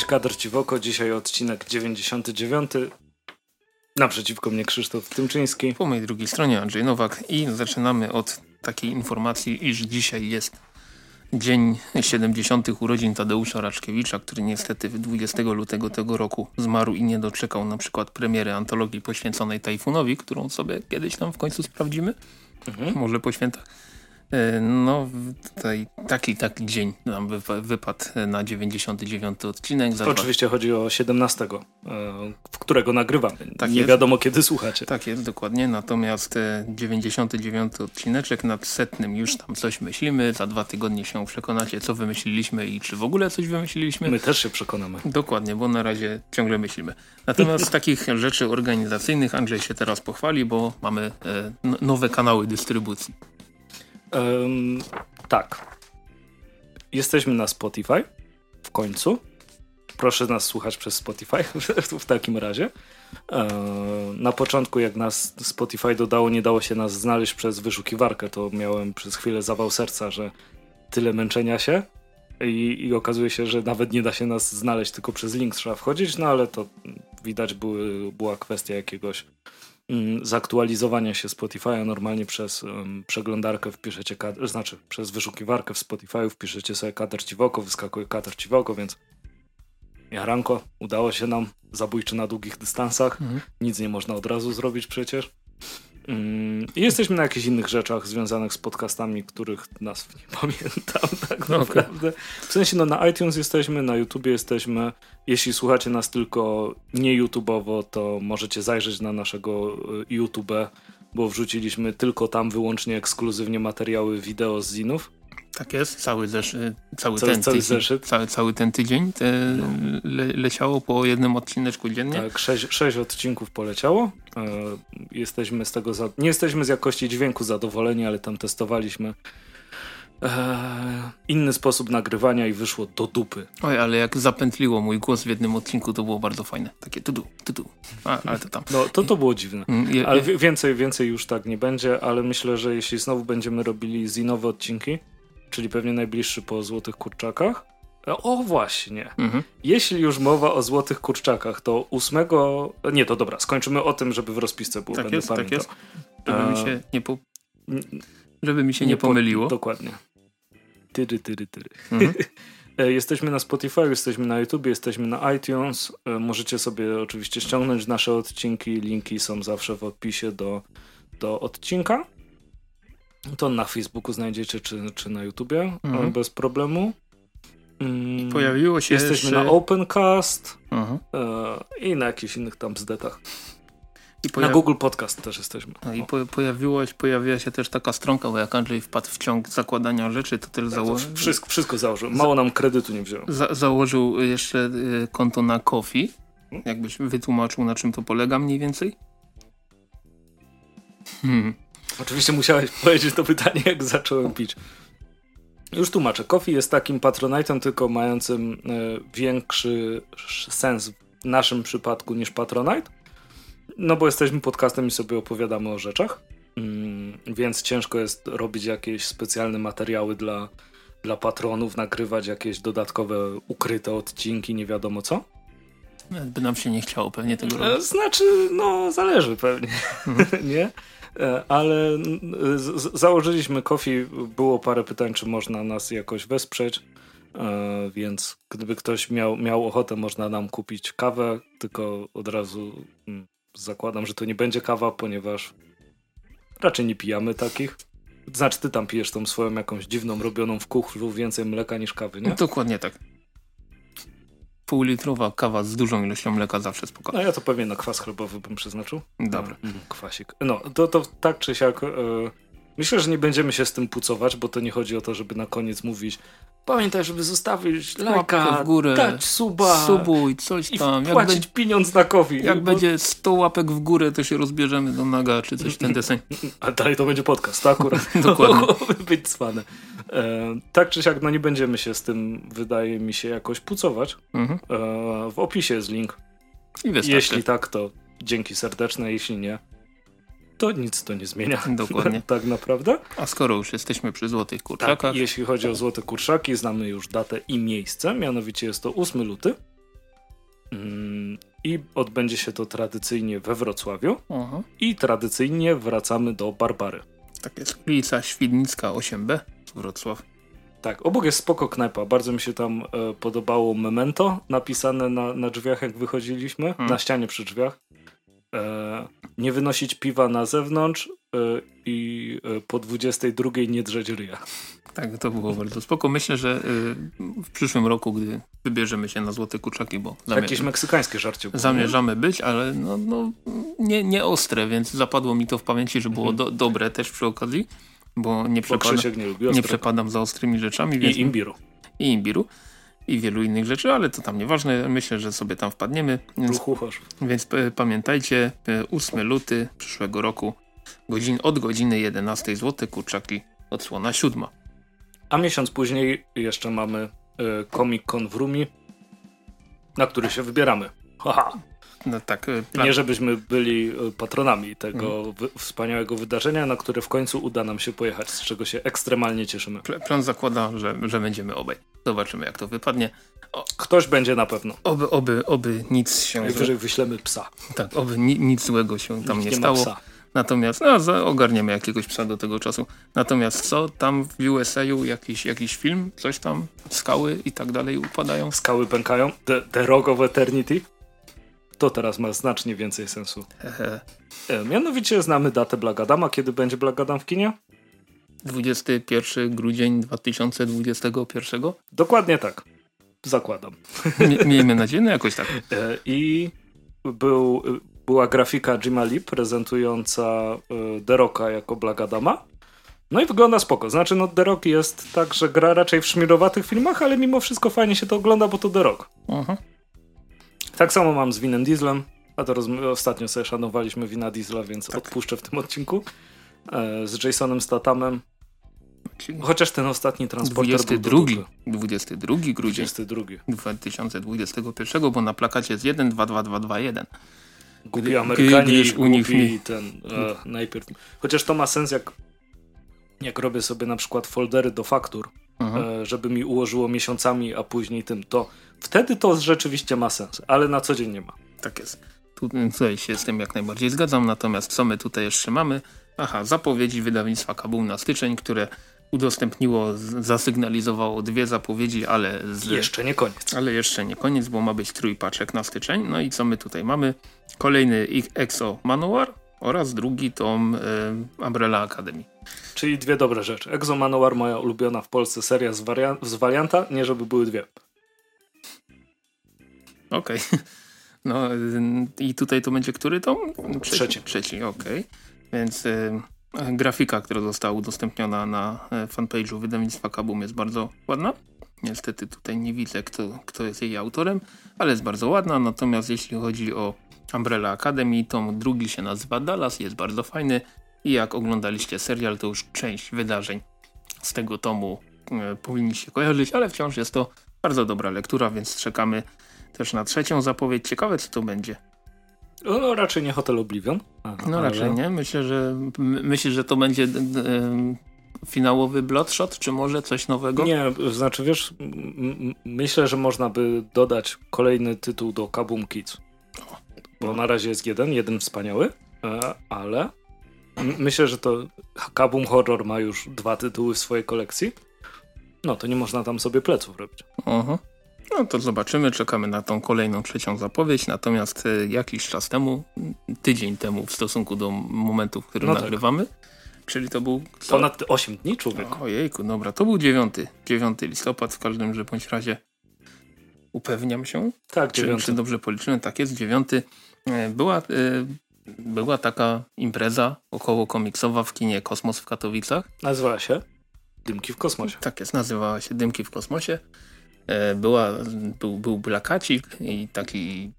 Cześć, kadr ci w oko. Dzisiaj odcinek 99. Naprzeciwko mnie Krzysztof Tymczyński. Po mojej drugiej stronie Andrzej Nowak i zaczynamy od takiej informacji, iż dzisiaj jest dzień 70. urodzin Tadeusza Raczkiewicza, który niestety 20 lutego tego roku zmarł i nie doczekał na przykład premiery antologii poświęconej Tajfunowi, którą sobie kiedyś tam w końcu sprawdzimy. Mhm. Może po świętach. E, no, tutaj taki, taki dzień nam wypadł na 99 odcinek. Oczywiście dwa... chodzi o 17, e, w którego nagrywamy. Tak Nie jest. wiadomo kiedy słuchacie. Tak jest, dokładnie. Natomiast 99 e, odcineczek nad setnym już tam coś myślimy. Za dwa tygodnie się przekonacie, co wymyśliliśmy i czy w ogóle coś wymyśliliśmy. My też się przekonamy. Dokładnie, bo na razie ciągle myślimy. Natomiast z takich rzeczy organizacyjnych Andrzej się teraz pochwali, bo mamy nowe kanały dystrybucji. Um, tak. Jesteśmy na Spotify. W końcu. Proszę nas słuchać przez Spotify w takim razie. Na początku, jak nas Spotify dodało, nie dało się nas znaleźć przez wyszukiwarkę, to miałem przez chwilę zawał serca, że tyle męczenia się i, i okazuje się, że nawet nie da się nas znaleźć, tylko przez link trzeba wchodzić, no ale to widać były, była kwestia jakiegoś zaktualizowania się Spotify'a normalnie przez um, przeglądarkę wpiszecie, znaczy przez wyszukiwarkę w Spotify'u wpiszecie sobie kater Ciwoko, wyskakuje kater Ciwoko, więc jaranko, udało się nam, zabójczy na długich dystansach, mhm. nic nie można od razu zrobić przecież. Mm, jesteśmy na jakichś innych rzeczach związanych z podcastami, których nazw nie pamiętam tak no, naprawdę. Okay. W sensie no, na iTunes jesteśmy, na YouTubie jesteśmy. Jeśli słuchacie nas tylko nie YouTubeowo, to możecie zajrzeć na naszego y, YouTube, bo wrzuciliśmy tylko tam wyłącznie ekskluzywnie materiały wideo z zinów. Tak jest, cały, zeszy, cały, cały, ten cały tydzień, zeszyt. Cały, cały ten tydzień te no. le, leciało po jednym odcineczku dziennie. Tak, sześć, sześć odcinków poleciało. E, jesteśmy z tego, za, nie jesteśmy z jakości dźwięku zadowoleni, ale tam testowaliśmy e, inny sposób nagrywania i wyszło do dupy. Oj, ale jak zapętliło mój głos w jednym odcinku, to było bardzo fajne. Takie tudu, tudu. A, ale to tam. No, to to było dziwne. Mm, ale więcej, więcej już tak nie będzie, ale myślę, że jeśli znowu będziemy robili zinowe odcinki, czyli pewnie najbliższy po Złotych Kurczakach. E, o właśnie. Mhm. Jeśli już mowa o Złotych Kurczakach, to ósmego... Nie, to dobra, skończymy o tym, żeby w rozpisce było. Tak Będę jest, tak pamiętał. tak jest. Żeby mi się nie, po... żeby mi się nie, nie pomyliło. Po... Dokładnie. Tyry, tyry, tyry. Mhm. E, jesteśmy na Spotify, jesteśmy na YouTube, jesteśmy na iTunes. E, możecie sobie oczywiście ściągnąć nasze odcinki. Linki są zawsze w opisie do, do odcinka. To na Facebooku znajdziecie, czy, czy na YouTubie, mhm. bez problemu. Mm, Pojawiło się Jesteśmy jeszcze... na Opencast mhm. e, i na jakichś innych tam zdetach. Pojawi... Na Google Podcast też jesteśmy. No i po, pojawiło, pojawiła się też taka stronka, bo jak Andrzej wpadł w ciąg zakładania rzeczy, to też założył. Wszystko, wszystko założył. Mało nam kredytu nie wziął. Za, założył jeszcze y, konto na Kofi. Hmm? Jakbyś wytłumaczył, na czym to polega mniej więcej? Hmm. Oczywiście musiałeś powiedzieć to pytanie, jak zacząłem pić. Już tłumaczę. Kofi jest takim patronajtem, tylko mającym e, większy sens w naszym przypadku niż Patronite. No bo jesteśmy podcastem i sobie opowiadamy o rzeczach. Mm, więc ciężko jest robić jakieś specjalne materiały dla, dla patronów, nagrywać jakieś dodatkowe ukryte odcinki, nie wiadomo co. By nam się nie chciało pewnie tego e, robić. Znaczy, no zależy pewnie, mhm. nie? E, ale założyliśmy Kofi, było parę pytań, czy można nas jakoś wesprzeć, e, więc gdyby ktoś miał, miał ochotę, można nam kupić kawę, tylko od razu mm, zakładam, że to nie będzie kawa, ponieważ raczej nie pijamy takich. Znaczy, ty tam pijesz tą swoją jakąś dziwną, robioną w kuchlu więcej mleka niż kawy, nie? Dokładnie tak półlitrowa kawa z dużą ilością mleka zawsze spokojnie. No ja to pewnie na kwas chlebowy bym przeznaczył. Dobra. Mm, kwasik. No, to, to tak czy siak... Yy, myślę, że nie będziemy się z tym pucować, bo to nie chodzi o to, żeby na koniec mówić Pamiętaj, żeby zostawić lajka, w górę, dać suba, subuj, coś tam. I płacić jak pieniądz na kofi. Jak bo... będzie 100 łapek w górę, to się rozbierzemy do naga, czy coś ten deseń. A dalej to będzie podcast, to akurat Dokładnie. być cwane. E, tak czy siak, no nie będziemy się z tym, wydaje mi się, jakoś pucować. Mhm. E, w opisie jest link. I Jeśli tak, to dzięki serdeczne, jeśli nie, to nic to nie zmienia. Dokładnie. tak naprawdę. A skoro już jesteśmy przy Złotych Kurczakach. Tak, jeśli chodzi o Złote Kurczaki, znamy już datę i miejsce, mianowicie jest to 8 luty. Mm, I odbędzie się to tradycyjnie we Wrocławiu. Aha. I tradycyjnie wracamy do Barbary. Tak jest. Ulica Świdnicka 8B, Wrocław. Tak, obok jest spoko knajpa. Bardzo mi się tam e, podobało memento napisane na, na drzwiach, jak wychodziliśmy, Hmm. na ścianie przy drzwiach. E, nie wynosić piwa na zewnątrz e, i e, po 22 nie drzeć ryja. Tak, to było bardzo spoko. Myślę, że w przyszłym roku, gdy wybierzemy się na Złote Kurczaki, bo zamie- Jakieś meksykańskie żarcie. było, zamierzamy być, ale no, no, nie, nie ostre, więc zapadło mi to w pamięci, że było do, dobre też przy okazji, bo nie, Bo przepada, nie nie przepadam za ostrymi rzeczami. Więc I imbiru. i imbiru i wielu innych rzeczy, ale to tam nieważne. Myślę, że sobie tam wpadniemy. Więc, więc e, pamiętajcie, e, 8 luty przyszłego roku, godzin, od godziny 11 zł, kurczaki, odsłona siódma. A miesiąc później jeszcze mamy e, Comic Con w Rumi, na który się wybieramy. Haha. No tak, e, plan, Nie żebyśmy byli e, patronami tego Mhm. wy- wspaniałego wydarzenia, na które w końcu uda nam się pojechać, z czego się ekstremalnie cieszymy. pl- plan zakłada, że, że będziemy obaj. Zobaczymy jak to wypadnie. Ktoś będzie na pewno. Oby, oby, oby nic się, Najwyżej wyślemy psa. tak, oby ni, nic złego się tam Nikt nie nie stało. psa. Natomiast, no, ogarniemy jakiegoś psa do tego czasu. Natomiast co, tam w USA-u jakiś, jakiś film, coś tam, skały i tak dalej upadają? Skały pękają. The, the Rock of Eternity. To teraz ma znacznie więcej sensu. E, mianowicie znamy datę Blagadama. Kiedy będzie Blagadam w kinie? 21 grudzień 2021. Dokładnie tak. Zakładam. Mie- Miejmy nadzieję, no jakoś tak. E, I był, była grafika Jima Lee prezentująca e, The Rocka jako Blagadama. No i wygląda spoko. Znaczy, no The Rock jest tak, że gra raczej w szmirowatych filmach, ale mimo wszystko fajnie się to ogląda, bo to The Rock. Aha. Tak samo mam z Winem Dieslem, a to ostatnio sobie szanowaliśmy Wina Diesla, więc Tak. odpuszczę w tym odcinku. E, z Jasonem Stathamem. Czyli Chociaż ten ostatni transporter 22, był do dupy. 22 grudzień 22. 2021, bo na plakacie jest 1, 2, 2, 2, 2, 1. Głupi Amerykanie gdyż u nich nie- ten e, najpierw. Chociaż to ma sens, jak, jak robię sobie na przykład foldery do faktur, Aha. e, żeby mi ułożyło miesiącami, a później tym, to wtedy to rzeczywiście ma sens, ale na co dzień nie ma. Tak jest. Tu, tutaj się z tym jak najbardziej zgadzam, natomiast co my tutaj jeszcze mamy? Aha, zapowiedzi wydawnictwa Kabum na styczeń, które udostępniło, zasygnalizowało dwie zapowiedzi, ale, z, Jeszcze nie koniec. ale jeszcze nie koniec, bo ma być trójpaczek na styczeń. No i co my tutaj mamy? Kolejny Exo Manowar oraz drugi tom e, Umbrella Academy. Czyli dwie dobre rzeczy. Exo Manowar, moja ulubiona w Polsce seria z, z Valianta, nie żeby były dwie. Okej. No y, i tutaj to będzie który tom? Trzeci. Trzeci, okej. Więc y, grafika, która została udostępniona na y, fanpage'u wydawnictwa Kabum jest bardzo ładna. Niestety tutaj nie widzę, kto, kto jest jej autorem, ale jest bardzo ładna. Natomiast jeśli chodzi o Umbrella Academy, tom drugi się nazywa Dallas, jest bardzo fajny. I jak oglądaliście serial, to już część wydarzeń z tego tomu y, powinniście kojarzyć, ale wciąż jest to bardzo dobra lektura, więc czekamy też na trzecią zapowiedź. Ciekawe, co to będzie. No, raczej nie Hotel Oblivion. Aha, No ale- raczej nie. Myślę, że myślę, że to będzie em, finałowy Bloodshot, czy może coś nowego? Nie, znaczy wiesz, myślę, że można by dodać kolejny tytuł do Kabum Kids. Bo na razie jest jeden, jeden wspaniały, e, ale myślę, że to Kabum Horror ma już dwa tytuły w swojej kolekcji. No to nie można tam sobie pleców robić. Aha. No to zobaczymy, czekamy na tą kolejną trzecią zapowiedź. Natomiast e, jakiś czas temu, m, tydzień temu w stosunku do momentu, w którym No tak. nagrywamy, czyli to był co? Ponad 8 dni, człowieku. Ojejku, dobra, to był 9, 9 listopad w każdym że bądź razie upewniam się, Tak, czy, czy dobrze policzyłem, tak jest, 9. Była, e, była taka impreza około komiksowa w kinie Kosmos w Katowicach. Nazywała się Dymki w kosmosie. Tak jest, nazywała się Dymki w kosmosie. E, Była, był, był plakacik i taki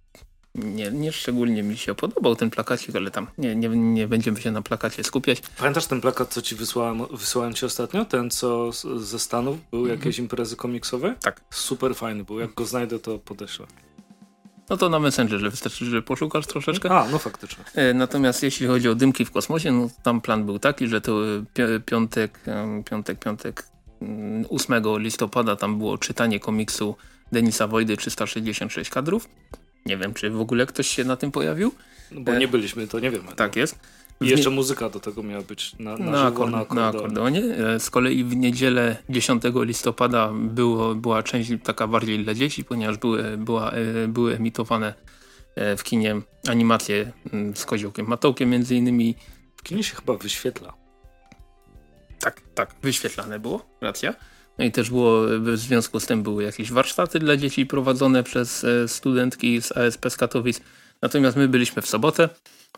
nie, nie szczególnie mi się podobał ten plakacik, ale tam nie, nie, nie będziemy się na plakacie skupiać. Pamiętasz ten plakat, co ci wysłałem, wysłałem ci ostatnio? Ten, co ze Stanów był jakieś imprezy komiksowe? Tak. Super fajny był. Jak go znajdę, to podeślę. No to na Messengerze wystarczy, że poszukasz troszeczkę. A, no faktycznie. E, Natomiast jeśli chodzi o dymki w kosmosie, no tam plan był taki, że to e, pi- piątek, piątek, piątek mm, 8 listopada tam było czytanie komiksu Denisa Wojdy 366 kadrów. Nie wiem, czy w ogóle ktoś się na tym pojawił. No bo nie byliśmy, to nie wiemy. Tak jest. I jeszcze muzyka do tego miała być na, na, na, żywo, akord, na, akordeonie. na akordeonie. E, Z kolei w niedzielę 10 listopada było, była część taka bardziej dla dzieci, ponieważ były, była, e, były emitowane e, w kinie animacje mm, z Koziołkiem Matołkiem między innymi. W kinie się chyba wyświetla. Tak, tak, wyświetlane było, racja. No i też było, w związku z tym były jakieś warsztaty dla dzieci prowadzone przez e, studentki z ASP z Katowic. Natomiast my byliśmy w sobotę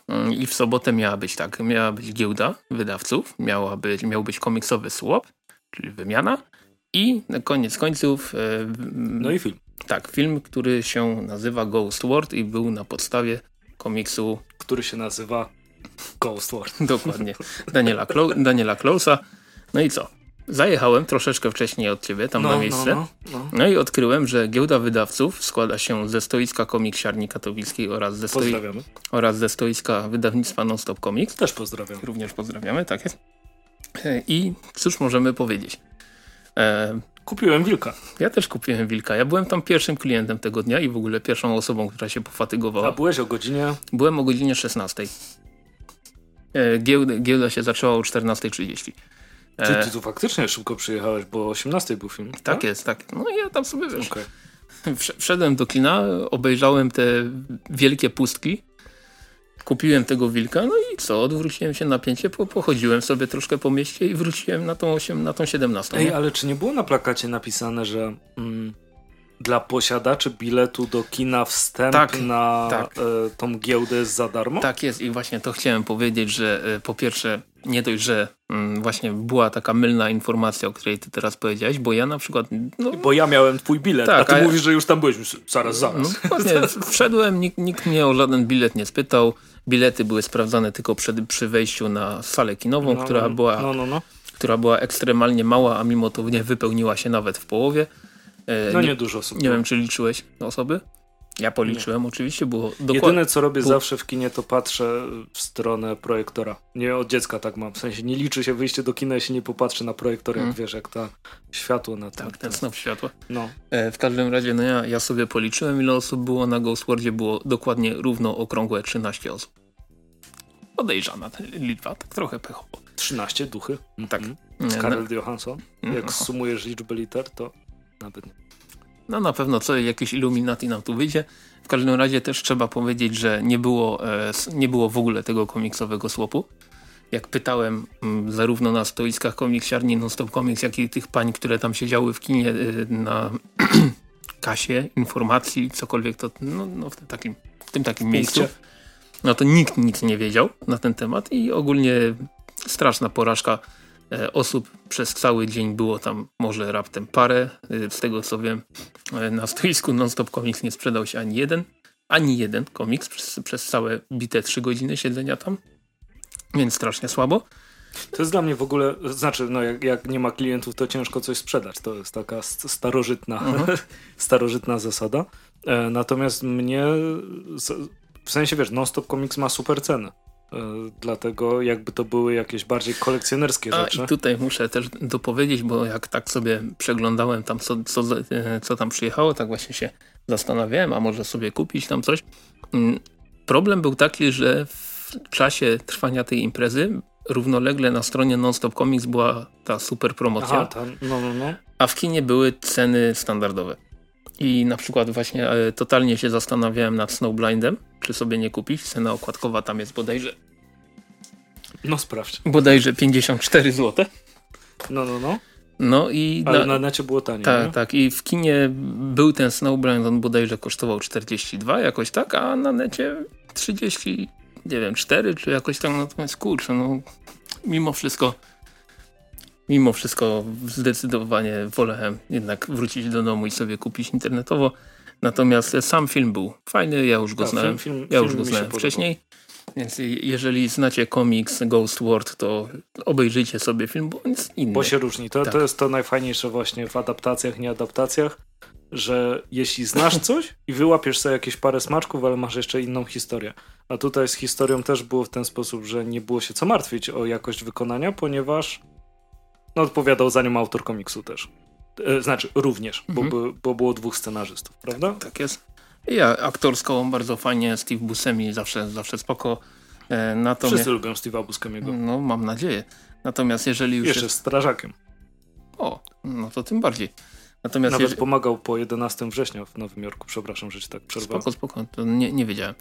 mm, i w sobotę miała być tak, miała być giełda wydawców, miała być, miał być komiksowy swap, czyli wymiana i na koniec końców e, No i film, tak, film, który się nazywa Ghost World i był na podstawie komiksu który się nazywa Ghost World. Dokładnie. Daniela, Klo Daniela Klausa. No i co? Zajechałem troszeczkę wcześniej od ciebie tam na miejsce. No, no, No i odkryłem, że giełda wydawców składa się ze stoiska Komiksiarni Katowickiej oraz ze, stoi oraz ze stoiska wydawnictwa Nonstop Comics. Też pozdrawiam. Również pozdrawiamy, tak jest. E, I cóż możemy powiedzieć? E, Kupiłem wilka. ja też kupiłem Wilka. Ja byłem tam pierwszym klientem tego dnia i w ogóle pierwszą osobą, która się A pofatygowała. byłeś o godzinie... Byłem o godzinie 16. E, giełda, giełda się zaczęła o 14.30. Ty, E, ty tu faktycznie szybko przyjechałeś, bo o 18 był film. tak jest, tak. No i ja tam sobie wiesz. Wsz- Wszedłem do kina, obejrzałem te wielkie pustki, kupiłem tego wilka, no i co, odwróciłem się na pięcie, po, pochodziłem sobie troszkę po mieście i wróciłem na tą, 8, na tą 17. Ej, nie? ale czy nie było na plakacie napisane, że mm, dla posiadaczy biletu do kina wstęp Tak, na tak. E, tą giełdę jest za darmo? Tak jest i właśnie to chciałem powiedzieć, że e, po pierwsze nie dość, że mm, właśnie była taka mylna informacja, o której ty teraz powiedziałeś, bo ja na przykład no, Bo ja miałem twój bilet, Tak, a ty a ja- mówisz, że już tam byłeś. Zaraz, No, zaraz. dokładnie. Wszedłem, nikt, nikt mnie o żaden bilet nie spytał. Bilety były sprawdzane tylko przed, przy wejściu na salę kinową, No, która, no, była, No, no, no. która była ekstremalnie mała, a mimo to nie wypełniła się nawet w połowie. E, No nie, nie dużo osób. nie wiem, czy liczyłeś osoby? Ja policzyłem, oczywiście, było dokładnie. Jedyne co robię zawsze w kinie to patrzę w stronę projektora. Nie od dziecka tak mam. W sensie nie liczy się wyjście do kina, jeśli nie popatrzy na projektor, jak Mm. wiesz, jak ta światło na tym. Tak, ten snop światła. No. E, w każdym razie, no ja, ja sobie policzyłem, ile osób było na Ghostwordzie. Było dokładnie równo okrągłe 13 osób. Podejrzana ta liczba, tak trochę pechowo. 13 duchy. Tak. Mhm. E, Scarlett Johansson. no, Jak sumujesz liczbę liter, to nawet. No na pewno co, jakieś Illuminati nam tu wyjdzie. W każdym razie też trzeba powiedzieć, że nie było, e, nie było w ogóle tego komiksowego słopu. Jak pytałem m, zarówno na stoiskach komiksiarni Non-Stop Comics, jak i tych pań, które tam siedziały w kinie e, na kasie informacji, cokolwiek to, no, no w tym takim, w tym takim miejscu. No to nikt nic nie wiedział na ten temat i ogólnie straszna porażka osób. Przez cały dzień było tam może raptem parę. E, Z tego co wiem, e, na stoisku Non-Stop Comics nie sprzedał się ani jeden, ani jeden komiks przez, przez całe bite trzy godziny siedzenia tam. Więc strasznie słabo. To jest dla mnie w ogóle, znaczy, no jak, jak nie ma klientów, to ciężko coś sprzedać. To jest taka st- starożytna, Mhm. starożytna zasada. E, natomiast mnie, w sensie wiesz, Non-Stop Comics ma super cenę. E, dlatego jakby to były jakieś bardziej kolekcjonerskie A rzeczy. i tutaj muszę też dopowiedzieć, bo jak tak sobie przeglądałem tam, co, co, e, co tam przyjechało, tak właśnie się zastanawiałem, a może sobie kupić tam coś. Mm, Problem był taki, że w czasie trwania tej imprezy równolegle na stronie Nonstop Comics była ta super promocja, Aha, tam, no, no, no. a w kinie były ceny standardowe. I na przykład właśnie e, totalnie się zastanawiałem nad Snowblindem, czy sobie nie kupić. Cena okładkowa tam jest bodajże, No sprawdź. bodajże 54 zł. No, no, no. No i Ale na- na necie było taniej. Tak, tak. I w kinie był ten Snowblind, on bodajże kosztował 42 jakoś tak, a na necie 30, nie wiem, 4 czy jakoś tam, natomiast kurczę, no mimo wszystko mimo wszystko zdecydowanie wolałem jednak wrócić do domu i sobie kupić internetowo. Natomiast sam film był fajny, ja już go Tak, znałem, film- film- ja już go znałem wcześniej. Więc jeżeli znacie komiks Ghost World, to obejrzyjcie sobie film, bo on jest inny. Bo się różni. To, Tak. to jest to najfajniejsze właśnie w adaptacjach, nie adaptacjach, że jeśli znasz coś i wyłapiesz sobie jakieś parę smaczków, ale masz jeszcze inną historię. A tutaj z historią też było w ten sposób, że nie było się co martwić o jakość wykonania, ponieważ no, odpowiadał za nią autor komiksu też. E, Znaczy również, bo, Mhm. by, bo było dwóch scenarzystów, prawda? Tak jest. Ja aktorsko bardzo fajnie, Steve Buscemi zawsze, zawsze spoko. E, natomiast, Wszyscy lubią Steve'a Buscemiego. No, mam nadzieję. Natomiast jeżeli już... Jeszcze jest strażakiem. O, no to tym bardziej. Natomiast Nawet jeżeli... pomagał po 11 września w Nowym Jorku. Przepraszam, że ci tak przerwałem. Spoko, spoko. To nie, nie wiedziałem.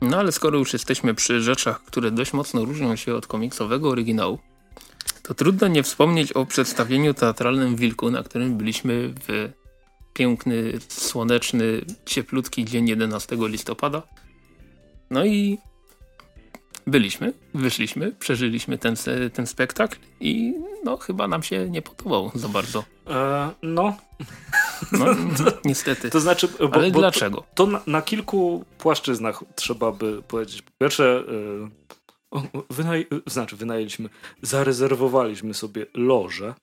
No ale skoro już jesteśmy przy rzeczach, które dość mocno różnią się od komiksowego oryginału, to trudno nie wspomnieć o przedstawieniu teatralnym Wilku, na którym byliśmy w piękny, słoneczny, cieplutki dzień 11 listopada. No i byliśmy, wyszliśmy, przeżyliśmy ten, ten spektakl i no chyba nam się nie podobał za bardzo. E, no. no niestety. To znaczy, bo, Ale bo dlaczego? To, to na, na, kilku płaszczyznach trzeba by powiedzieć. Po pierwsze, e, Wynaj znaczy wynajęliśmy, zarezerwowaliśmy sobie loże.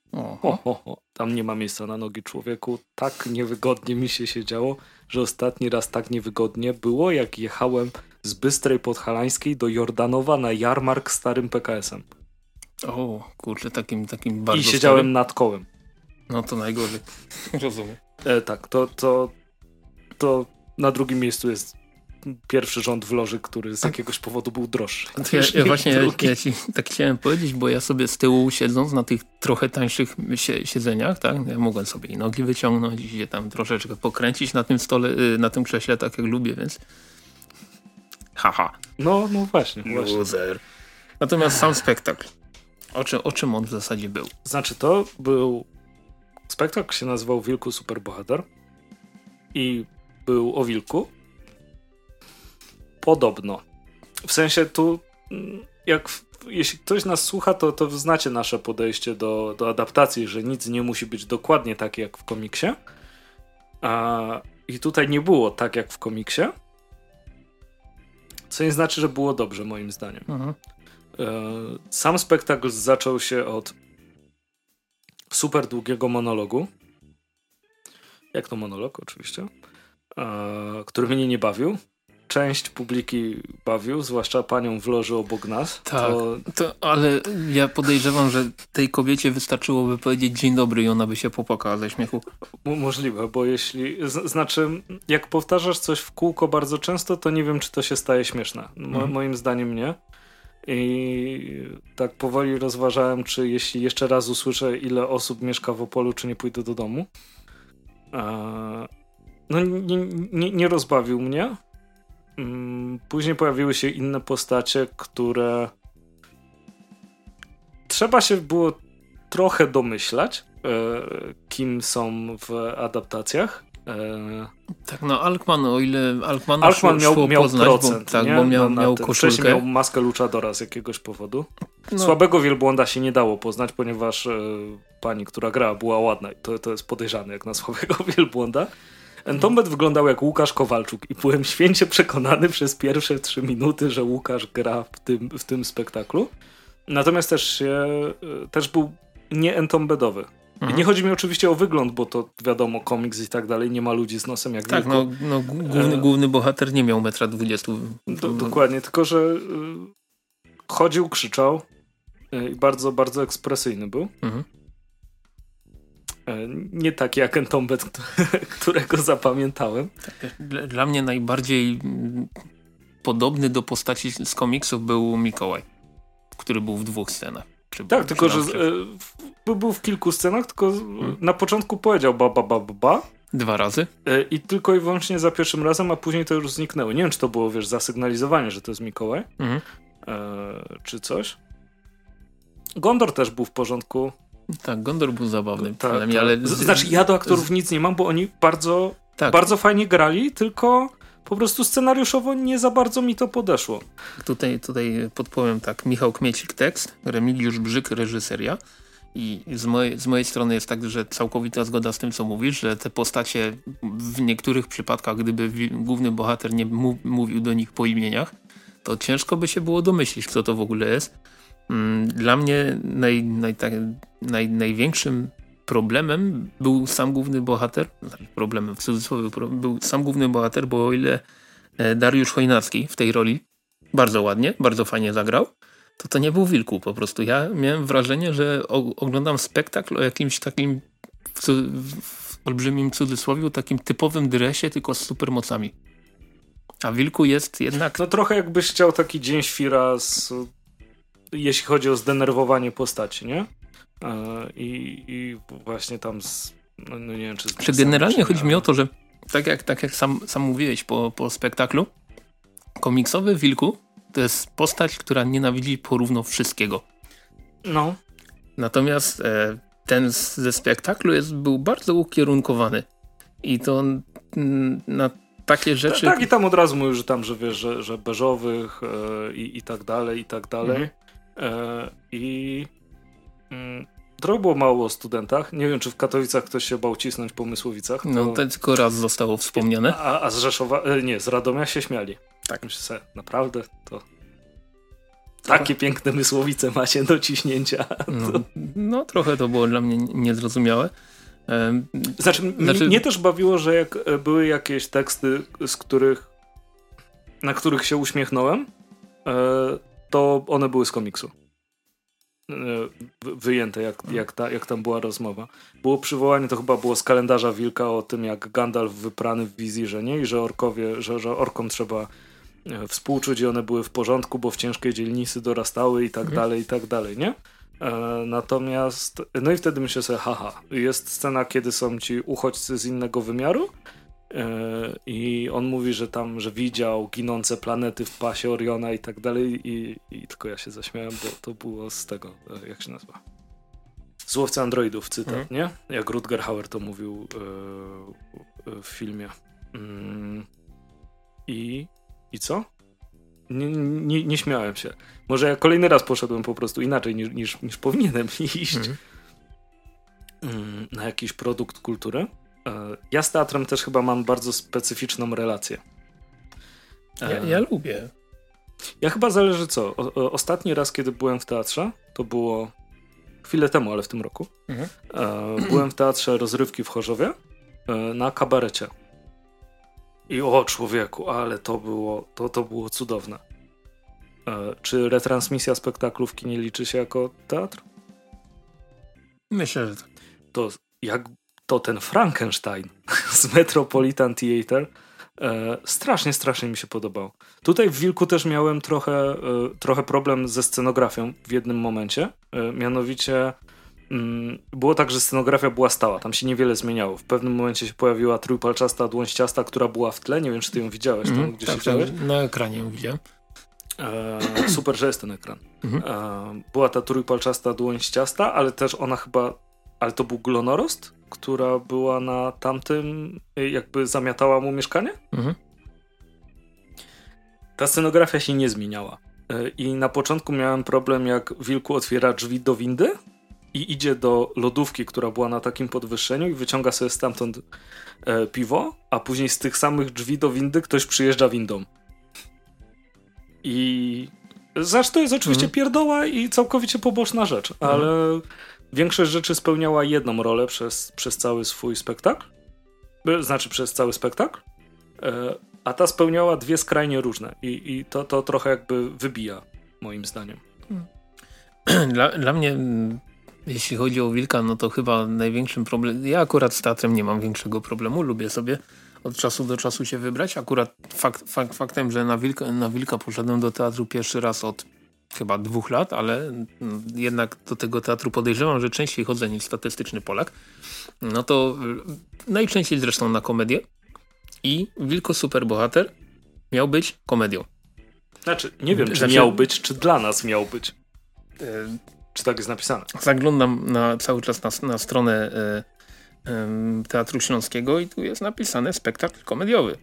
Ho, Tam nie ma miejsca na nogi człowieku. Tak niewygodnie mi się siedziało, że ostatni raz tak niewygodnie było, jak jechałem z Bystrej Podhalańskiej do Jordanowa na jarmark starym PKS-em. O, kurczę, takim, takim bardzo I siedziałem starym. nad kołem. No to najgorzej. Rozumiem. E, tak, to, to, to na drugim miejscu jest pierwszy rząd w loży, który z jakiegoś powodu był droższy. Ja, ja właśnie ja, ja, ci tak chciałem powiedzieć, bo ja sobie z tyłu siedząc na tych trochę tańszych siedzeniach, tak, ja mogłem sobie i nogi wyciągnąć i się tam troszeczkę pokręcić na tym stole, y, na tym krześle tak jak lubię, więc haha. No, no właśnie. Loser. Natomiast sam spektakl. O czym, o czym on w zasadzie był? Znaczy to był spektakl się nazywał Wilku Superbohater i był o wilku, Podobno. W sensie tu, mm, jak jeśli ktoś nas słucha, to, to znacie nasze podejście do, do adaptacji, że nic nie musi być dokładnie tak jak w komiksie. A, I tutaj nie było tak jak w komiksie. Co nie znaczy, że było dobrze, moim zdaniem. Mhm. E, sam spektakl zaczął się od super długiego monologu. Jak to monolog, oczywiście. E, który mnie nie bawił część publiki bawił, zwłaszcza panią w loży obok nas. Tak, to... to... ale ja podejrzewam, że tej kobiecie wystarczyłoby powiedzieć dzień dobry i ona by się popłakała ze śmiechu. możliwe, bo jeśli, znaczy jak powtarzasz coś w kółko bardzo często, to nie wiem, czy to się staje śmieszne. Mo mhm. Moim zdaniem nie. I tak powoli rozważałem, czy jeśli jeszcze raz usłyszę, ile osób mieszka w Opolu, czy nie pójdę do domu. Eee, no nie, nie, nie rozbawił mnie. Mm, później pojawiły się inne postacie, które trzeba się było trochę domyślać, e, kim są w adaptacjach. E, tak, no Alkman, o ile Alkman, Alkman miał, miał poznać, procent, bo, tak, nie? bo miał, miał koszulkę. Wcześniej miał maskę Luchadora z jakiegoś powodu. No. Słabego wielbłąda się nie dało poznać, ponieważ e, pani, która grała, była ładna. To, to jest podejrzane jak na słabego wielbłąda. Entombed wyglądał jak Łukasz Kowalczuk i byłem święcie przekonany przez pierwsze trzy minuty, że Łukasz gra w tym, w tym spektaklu. Natomiast też, się, też był nie entombedowy. Mhm. nie chodzi mi oczywiście o wygląd, bo to wiadomo, komiks i tak dalej, nie ma ludzi z nosem jak Tak, no, no główny, e... główny bohater nie miał metra dwudziestu. Do, dokładnie, tylko że chodził, krzyczał i bardzo, bardzo ekspresyjny był. Mhm. E, nie taki jak Entombed, którego zapamiętałem. Dla mnie najbardziej podobny do postaci z komiksów był Mikołaj, który był w dwóch scenach. tak, tylko że e, był w kilku scenach, tylko hmm. na początku powiedział ba, ba, ba, ba. Dwa razy? E, I tylko i wyłącznie za pierwszym razem, a później to już zniknęło. Nie wiem, czy to było, wiesz, zasygnalizowanie, że to jest Mikołaj, mhm. czy coś. Gondor też był w porządku. Tak, Gondor był zabawny tak, tak. ale... Znaczy ja do aktorów nic nie mam, bo oni bardzo, tak. bardzo fajnie grali, tylko po prostu scenariuszowo nie za bardzo mi to podeszło. Tutaj, tutaj podpowiem tak, Michał Kmiecik tekst, Remiliusz Brzyk reżyseria i z mojej, z mojej strony jest tak, że całkowita zgoda z tym, co mówisz, że te postacie w niektórych przypadkach, gdyby główny bohater nie mówił do nich po imieniach, to ciężko by się było domyślić, kto to w ogóle jest. Mm, dla mnie naj, naj, tak, naj, największym problemem był sam główny bohater, znaczy problemem w cudzysłowie, był sam główny bohater, bo o ile e, Dariusz Chojnacki w tej roli bardzo ładnie, bardzo fajnie zagrał, to to nie był Wilku po prostu. Ja miałem wrażenie, że oglądam spektakl o jakimś takim w, w, olbrzymim cudzysłowie, takim typowym dresie, tylko z supermocami. A Wilku jest jednak... No trochę jakbyś chciał taki dzień świra z, jeśli chodzi o zdenerwowanie postaci, nie? E, I, i właśnie tam z, no, no nie wiem, czy... Z czy generalnie chodzi mi o to, że tak jak, tak jak sam, sam mówiłeś po, po spektaklu, komiksowy Wilku to jest postać, która nienawidzi porówno wszystkiego. No. Natomiast e, ten ze spektaklu jest, był bardzo ukierunkowany. I to na takie rzeczy... Tak, tak, i tam od razu mówił, że tam, że wiesz, że, że beżowych e, i, i tak dalej, i tak dalej. Mhm. E, I mm, trochę było mało o studentach. Nie wiem, czy w Katowicach ktoś się bał cisnąć po Mysłowicach. To... No, to tylko raz zostało wspomniane. A, a z Rzeszowa, e, nie, z Radomia się śmiali. Tak. Myślę sobie, naprawdę, to takie piękne mysłowice macie do ciśnięcia. No, no, trochę to było dla mnie niezrozumiałe. Znaczy, znaczy, mnie też bawiło, że jak e, były jakieś teksty, z których na których się uśmiechnąłem, to one były z komiksu. E, wyjęte, jak, jak, ta, jak tam była rozmowa. Było przywołanie, to chyba było z kalendarza Wilka o tym, jak Gandalf wyprany w wizirze, nie? I że orkowie, że, że orkom trzeba współczuć i one były w porządku, bo w ciężkiej dzielnicy dorastały i tak mhm. dalej, i tak dalej, nie? E, natomiast, no i wtedy myślę sobie, haha, jest scena, kiedy są ci uchodźcy z innego wymiaru e, i on mówi, że tam, że widział ginące planety w pasie Oriona i tak dalej i, i tylko ja się zaśmiałem, bo to było z tego, e, jak się nazywa? Złowcy androidów, cytat, mhm. nie? Jak Rutger Hauer to mówił w filmie. Mm, I i co? Nie, nie, nie, śmiałem się. Może ja kolejny raz poszedłem po prostu inaczej niż, niż, niż powinienem iść mm. na jakiś produkt kultury. E, ja z teatrem też chyba mam bardzo specyficzną relację. Ja, e, ja lubię. Ja chyba zależy co. O, o, ostatni raz, kiedy byłem w teatrze, to było chwilę temu, ale w tym roku. Mhm. E, byłem w teatrze Rozrywki w Chorzowie na kabarecie. I o człowieku, ale to było, to, to było cudowne. Czy retransmisja spektaklu w kinie liczy się jako teatr? Myślę, że tak. To jak to ten Frankenstein z Metropolitan Theater e, strasznie, strasznie mi się podobał. Tutaj w Wilku też miałem trochę, e, trochę problem ze scenografią w jednym momencie. E, mianowicie Mm, było tak, że scenografia była stała, tam się niewiele zmieniało. W pewnym momencie się pojawiła trójpalczasta dłońściasta, która była w tle, nie wiem czy ty ją widziałeś mm, tam, gdzie tak, siedziałeś. Na ekranie ją widziałem. E, super, że jest ten ekran. Mm -hmm. e, była ta trójpalczasta dłońściasta, ale też ona chyba, ale to był glonorost, która była na tamtym, jakby zamiatała mu mieszkanie. -hmm. Ta scenografia się nie zmieniała. E, I na początku miałem problem, jak wilku otwiera drzwi do windy, i idzie do lodówki, która była na takim podwyższeniu i wyciąga sobie stamtąd e, piwo, a później z tych samych drzwi do windy ktoś przyjeżdża windą. I zresztą to jest oczywiście mhm. pierdoła i całkowicie poboczna rzecz, mhm. Większość rzeczy spełniała jedną rolę przez, przez cały swój spektakl. Znaczy przez cały spektakl. E, a ta spełniała dwie skrajnie różne i, i to, to trochę jakby wybija moim zdaniem. Dla, dla mnie jeśli chodzi o Wilka, no to chyba największym problemem, ja akurat z teatrem nie mam większego problemu, lubię sobie od czasu do czasu się wybrać. Akurat fakt, fakt, faktem, że na Wilka, na Wilka poszedłem do teatru pierwszy raz od chyba dwóch lat, ale mm, jednak do tego teatru podejrzewam, że częściej chodzę niż statystyczny Polak. No to y, najczęściej zresztą na komedię i Wilko Superbohater miał być komedią. Znaczy, nie wiem, czy znaczy, miał być, czy dla nas miał być. Y, czy tak jest napisane? Zaglądam na, cały czas na, na stronę y, Teatru Śląskiego i tu jest napisane spektakl komediowy.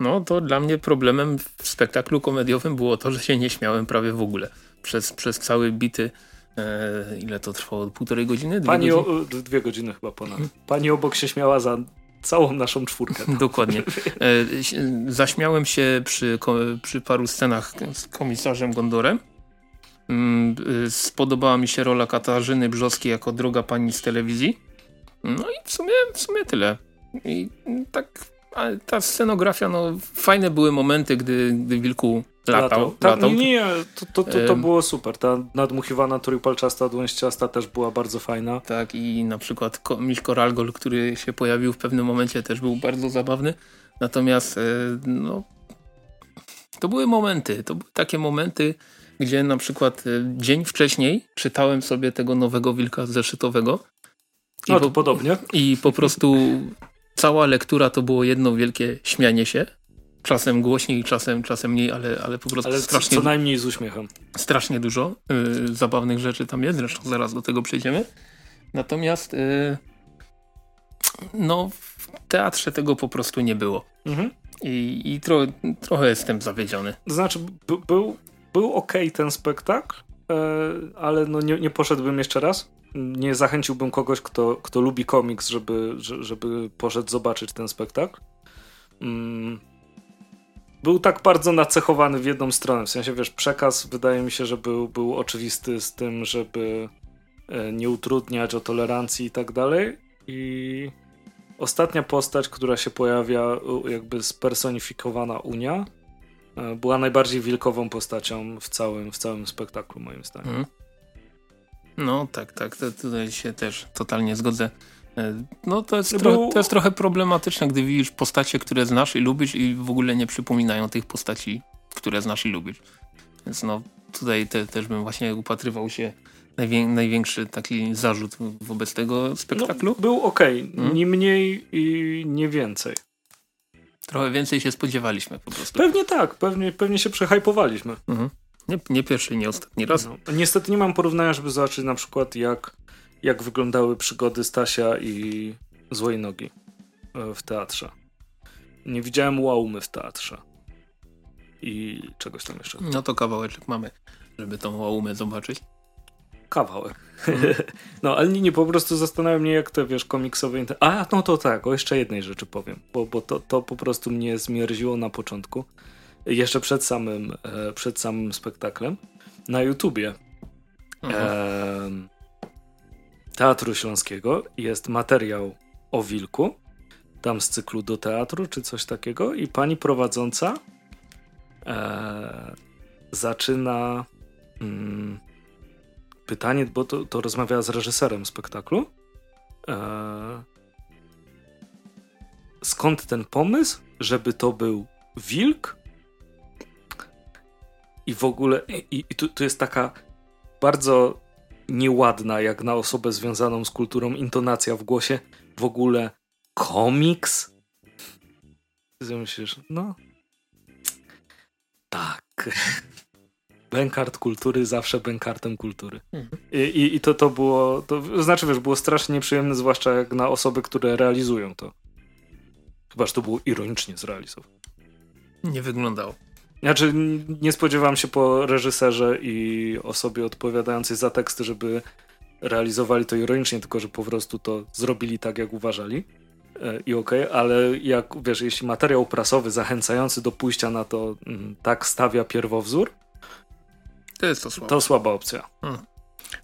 No to dla mnie problemem w spektaklu komediowym było to, że się nie śmiałem prawie w ogóle. Przez, przez cały bity e, ile to trwało? Półtorej godziny? Dwie Pani godziny? O, dwie godziny chyba ponad. Pani obok się śmiała za całą naszą czwórkę. Dokładnie. E, zaśmiałem się przy, przy paru scenach z komisarzem Gondorem. Mm, y, spodobała mi się rola Katarzyny Brzoskiej jako droga pani z telewizji. No i w sumie, w sumie tyle. I tak ta scenografia, no fajne były momenty, gdy, gdy Wilku latał. Tak, latał. Nie, nie, to, to, to, to było super. Ta nadmuchiwana trójpalczasta dłoń ciasta też była bardzo fajna. Tak i na przykład Miś Koralgol, który się pojawił w pewnym momencie też był bardzo zabawny. Natomiast e, no, to były momenty, to były takie momenty, gdzie na przykład e, dzień wcześniej czytałem sobie tego nowego wilka zeszytowego. No to po, podobnie. I po prostu cała lektura to było jedno wielkie śmianie się. Czasem głośniej, czasem, czasem mniej, ale, ale po prostu ale strasznie... co najmniej z uśmiechem. Strasznie dużo y, zabawnych rzeczy tam jest, zresztą zaraz do tego przejdziemy. Natomiast y, no w teatrze tego po prostu nie było. Mhm. I, i tro, trochę jestem zawiedziony. Znaczy był, był ok ten spektakl, e, ale no nie, nie poszedłbym jeszcze raz. Nie zachęciłbym kogoś, kto, kto lubi komiks, żeby, żeby poszedł zobaczyć ten spektakl. Mm. Był tak bardzo nacechowany w jedną stronę. W sensie, wiesz, przekaz wydaje mi się, że był, był oczywisty z tym, żeby e, nie utrudniać o tolerancji i tak dalej. I ostatnia postać, która się pojawia, jakby spersonifikowana Unia, e, była najbardziej wilkową postacią w całym, w całym spektaklu, moim zdaniem. Mm. No tak, tak, to, tutaj się też totalnie zgodzę. E, no to jest, to jest trochę problematyczne, gdy widzisz postacie, które znasz i lubisz i w ogóle nie przypominają tych postaci, które znasz i lubisz. Więc no tutaj te, też bym właśnie upatrywał się najwię największy taki zarzut wobec tego spektaklu? No, był ok, hmm? nie mniej i nie więcej. Trochę więcej się spodziewaliśmy po prostu. Pewnie tak, pewnie, pewnie się przehypowaliśmy. Mhm. Nie, nie pierwszy, nie ostatni raz. No. Niestety nie mam porównania, żeby zobaczyć na przykład jak, jak wyglądały przygody Stasia i Złej Nogi e, w teatrze. Nie widziałem Łaumy w teatrze. I czegoś tam jeszcze. No to kawałeczek mamy, żeby tą Łaumę zobaczyć kawałek. Mm. no, ale nie, nie, po prostu zastanawiam mnie, jak to, wiesz, komiksowe... A, no to tak, o jeszcze jednej rzeczy powiem, bo, bo to, to po prostu mnie zmierziło na początku, jeszcze przed samym, e, przed samym spektaklem, na YouTubie e, Teatru Śląskiego jest materiał o wilku, tam z cyklu do teatru, czy coś takiego i pani prowadząca e, zaczyna... Mm, pytanie, bo to, to rozmawiała z reżyserem spektaklu. Eee, skąd ten pomysł, żeby to był wilk? I w ogóle, i, i tu, tu jest taka bardzo nieładna, jak na osobę związaną z kulturą, intonacja w głosie. W ogóle komiks? Ty myślisz, no. Tak. Bękart kultury zawsze bękartem kultury. Mhm. I, i, I, to, to było, to znaczy wiesz, było strasznie nieprzyjemne, zwłaszcza jak na osoby, które realizują to. Chyba, że to było ironicznie zrealizowane. Nie wyglądało. Znaczy, nie spodziewałem się po reżyserze i osobie odpowiadającej za teksty, żeby realizowali to ironicznie, tylko że po prostu to zrobili tak, jak uważali. E, I okej, okay, ale jak wiesz, jeśli materiał prasowy zachęcający do pójścia na to mm, tak stawia pierwowzór, to jest to słaba. To słaba opcja. Hmm.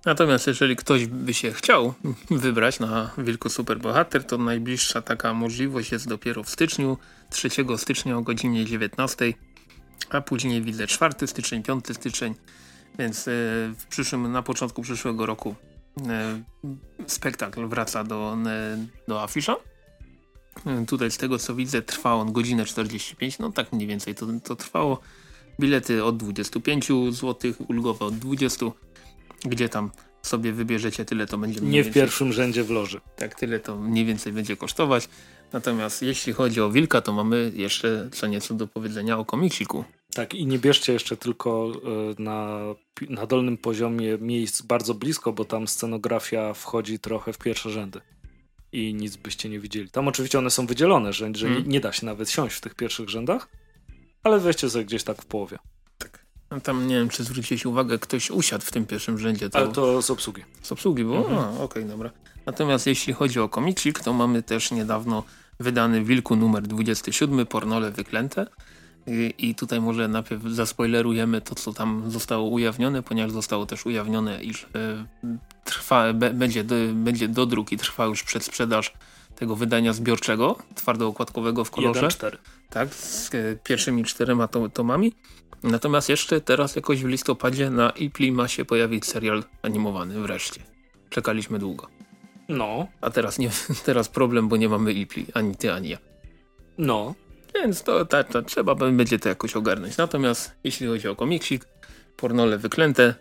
Natomiast jeżeli ktoś by się chciał wybrać na Wilku Superbohater, to najbliższa taka możliwość jest dopiero w styczniu, 3 stycznia o godzinie 19, a później widzę 4 styczeń, 5 styczeń, więc e, w przyszłym, na początku przyszłego roku e, spektakl wraca do, e, do afisza. Tutaj z tego co widzę trwa on godzinę 45, no tak mniej więcej to, to trwało. Bilety od 25 zł, ulgowe od 20 gdzie tam sobie wybierzecie, tyle to będzie Nie w pierwszym rzędzie w loży. Tak, tyle to mniej więcej będzie kosztować. Natomiast jeśli chodzi o Wilka, to mamy jeszcze co nieco do powiedzenia o komiksiku. Tak, i nie bierzcie jeszcze tylko e, na, na dolnym poziomie miejsc bardzo blisko, bo tam scenografia wchodzi trochę w pierwsze rzędy. I nic byście nie widzieli. Tam oczywiście one są wydzielone, że, że hmm. nie da się nawet siąść w tych pierwszych rzędach, ale weźcie sobie gdzieś tak w połowie. Tak. No tam nie wiem, czy zwróciliście uwagę, ktoś usiadł w tym pierwszym rzędzie. To... Ale to z obsługi. Z obsługi było? Mhm. Okej, okay, dobra. Natomiast jeśli chodzi o komiksik, to mamy też niedawno wydany Wilku numer 27, Pornole Wyklęte. I, tutaj może najpierw zaspoilerujemy to, co tam zostało ujawnione, ponieważ zostało też ujawnione, iż e, trwa, będzie, do, będzie dodruk i trwa już przedsprzedaż tego wydania zbiorczego, twardookładkowego w kolorze. 1, tak, z e, pierwszymi czterema tomami. Natomiast jeszcze teraz jakoś w listopadzie na Ipli ma się pojawić serial animowany wreszcie. Czekaliśmy długo. No. A teraz, nie, teraz problem, bo nie mamy Ipli, ani ty, ani ja. No. Więc to, to, to trzeba będzie to jakoś ogarnąć. Natomiast jeśli chodzi o komiksik, pornole wyklęte,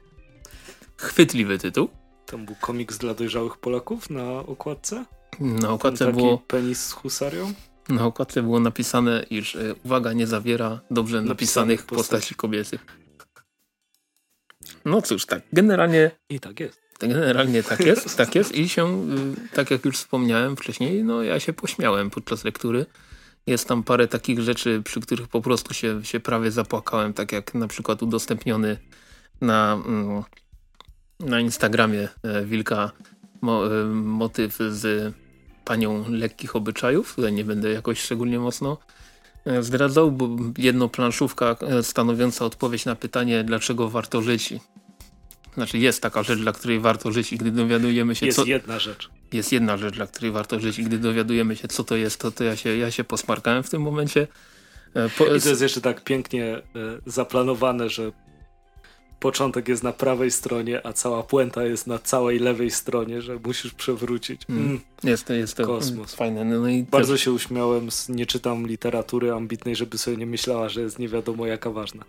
chwytliwy tytuł. Tam był komiks dla dojrzałych Polaków na okładce? Na okładce było... penis z husarią? Na okładce było napisane, iż e, uwaga, nie zawiera dobrze napisanych, napisanych postaci kobiety. No cóż, tak, generalnie... I tak jest. Generalnie tak jest, tak jest i się, y, tak jak już wspomniałem wcześniej, no ja się pośmiałem podczas lektury. Jest tam parę takich rzeczy, przy których po prostu się, się prawie zapłakałem, tak jak na przykład udostępniony na, mm, na Instagramie e, Wilka e, motyw z panią lekkich obyczajów. Tutaj nie będę jakoś szczególnie mocno e, zdradzał, bo jedno planszówka stanowiąca odpowiedź na pytanie, dlaczego warto żyć znaczy jest taka rzecz, dla której warto żyć i gdy dowiadujemy się... Jest co... jedna rzecz. Jest jedna rzecz, dla której warto żyć i gdy dowiadujemy się, co to jest, to, to ja, się, ja się posmarkałem w tym momencie. E, po... I to jest jeszcze tak pięknie e, zaplanowane, że początek jest na prawej stronie, a cała puenta jest na całej lewej stronie, że musisz przewrócić. Mm. Mm. Jest, to, jest to Kosmos. fajne. No, i Bardzo też... się uśmiałem, nie czytam literatury ambitnej, żeby sobie nie myślała, że jest nie wiadomo jaka ważna.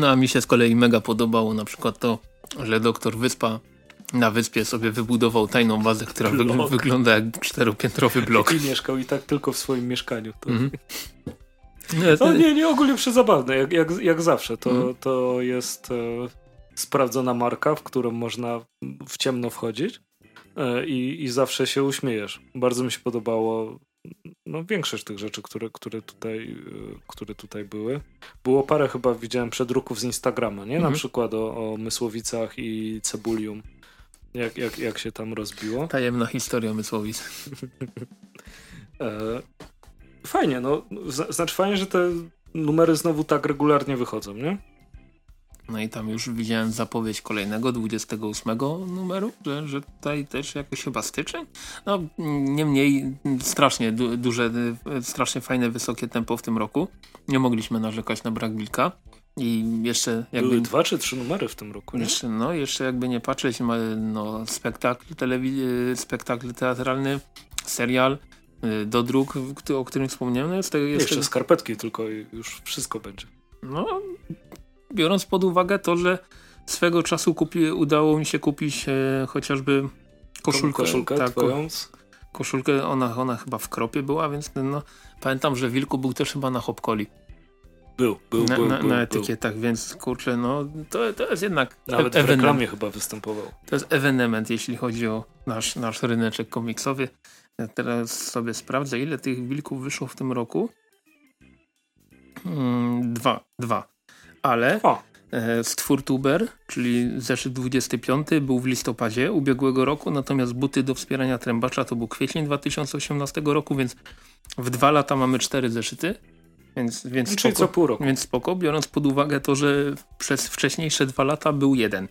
No a mi się z kolei mega podobało na przykład to, że doktor Wyspa na wyspie sobie wybudował tajną bazę, która wygląda jak czteropiętrowy blok. I mieszkał i tak tylko w swoim mieszkaniu. To... Mm -hmm. Nie, no, nie, nie, ogólnie przezabawne, jak, jak, jak zawsze. To, mm. to jest e, sprawdzona marka, w którą można w ciemno wchodzić e, i, i zawsze się uśmiejesz. Bardzo mi się podobało no, większość tych rzeczy, które, które, tutaj, e, które tutaj były. Było parę chyba, widziałem przedruków z Instagrama, nie? Na mhm. przykład o, o Mysłowicach i Cebulium. Jak, jak, jak się tam rozbiło. Tajemna historia Mysłowic. e, fajnie, no. Znaczy fajnie, że te numery znowu tak regularnie wychodzą, nie? No i tam już widziałem zapowiedź kolejnego, 28 numeru, że, że tutaj też jakoś chyba styczeń. No niemniej strasznie du duże, strasznie fajne, wysokie tempo w tym roku. Nie mogliśmy narzekać na brak Wilka. I jeszcze jakby... Były dwa czy trzy numery w tym roku, nie? Jeszcze, no, jeszcze jakby nie patrzeć, no, spektakl, telewiz spektakl teatralny, serial, y, do dróg, o którym wspomniałem. No jest, jest jeszcze skarpetki tylko i już wszystko będzie. No, biorąc pod uwagę to, że swego czasu kupi, udało mi się kupić e, chociażby koszulkę. Koszulkę tak, twoją? Koszulkę, ona, ona chyba w kropie była, więc no, pamiętam, że Wilku był też chyba na Hopkoli. Był, był, na, był, na, był, na etykietach, był. więc kurczę, no to, to jest jednak Nawet w reklamie chyba występował. To jest ewenement, jeśli chodzi o nasz, nasz ryneczek komiksowy. Ja teraz sobie sprawdzę, ile tych wilków wyszło w tym roku. Hmm, dwa, dwa ale o. E, Stwórtuber, czyli zeszyt 25 był w listopadzie ubiegłego roku, natomiast buty do wspierania trębacza to był kwiecień 2018 roku, więc w dwa lata mamy cztery zeszyty. Więc, więc, Czyli spoko, co pół roku. więc spoko, biorąc pod uwagę to, że przez wcześniejsze dwa lata był jeden.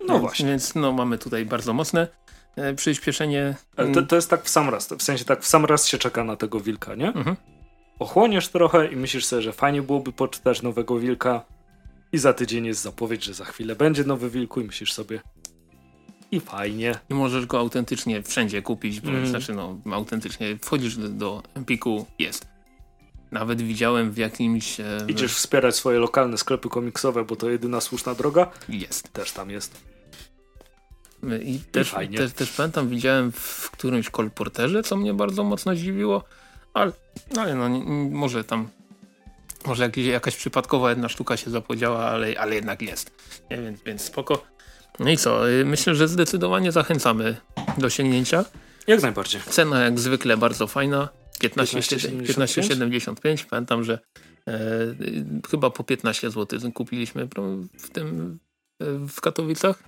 No więc, właśnie. Więc no, mamy tutaj bardzo mocne e, przyspieszenie. To, to jest tak w sam raz, w sensie tak w sam raz się czeka na tego wilka, nie? Mhm ochłoniesz trochę i myślisz sobie, że fajnie byłoby poczytać nowego wilka i za tydzień jest zapowiedź, że za chwilę będzie nowy wilku i myślisz sobie i fajnie. I możesz go autentycznie wszędzie kupić, bo mm. znaczy no autentycznie wchodzisz do, do Empiku, jest. Nawet widziałem w jakimś... E, Idziesz wspierać swoje lokalne sklepy komiksowe, bo to jedyna słuszna droga? Jest. Też tam jest. I, I też, fajnie. Też, też pamiętam, widziałem w którymś kolporterze, co mnie bardzo mocno dziwiło, ale, ale no, nie, może tam może jakieś, jakaś przypadkowa jedna sztuka się zapodziała, ale, ale jednak jest. Nie, więc, więc spoko. No i co? Y, myślę, że zdecydowanie zachęcamy do sięgnięcia. Jak najbardziej. Cena jak zwykle bardzo fajna. 15,75. Pamiętam, że e, chyba po 15 zł kupiliśmy w tym e, w Katowicach.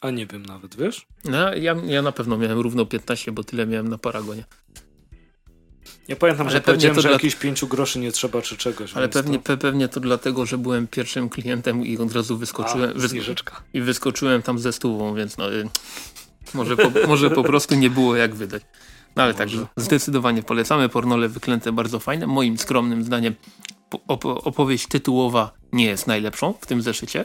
A nie wiem nawet, wiesz? No, ja, ja na pewno miałem równo 15, bo tyle miałem na Paragonie. Ja pamiętam, ale że powiedziałem, że dla... jakieś pięciu groszy nie trzeba czy czegoś. Ale pewnie, to... pewnie to dlatego, że byłem pierwszym klientem i od razu wyskoczyłem. A, wysk... I wyskoczyłem tam ze stówą, więc no, y, może, po, może po prostu nie było jak wydać. No ale tak, zdecydowanie polecamy. Pornole wyklęte bardzo fajne. Moim skromnym zdaniem op opowieść tytułowa nie jest najlepszą w tym zeszycie.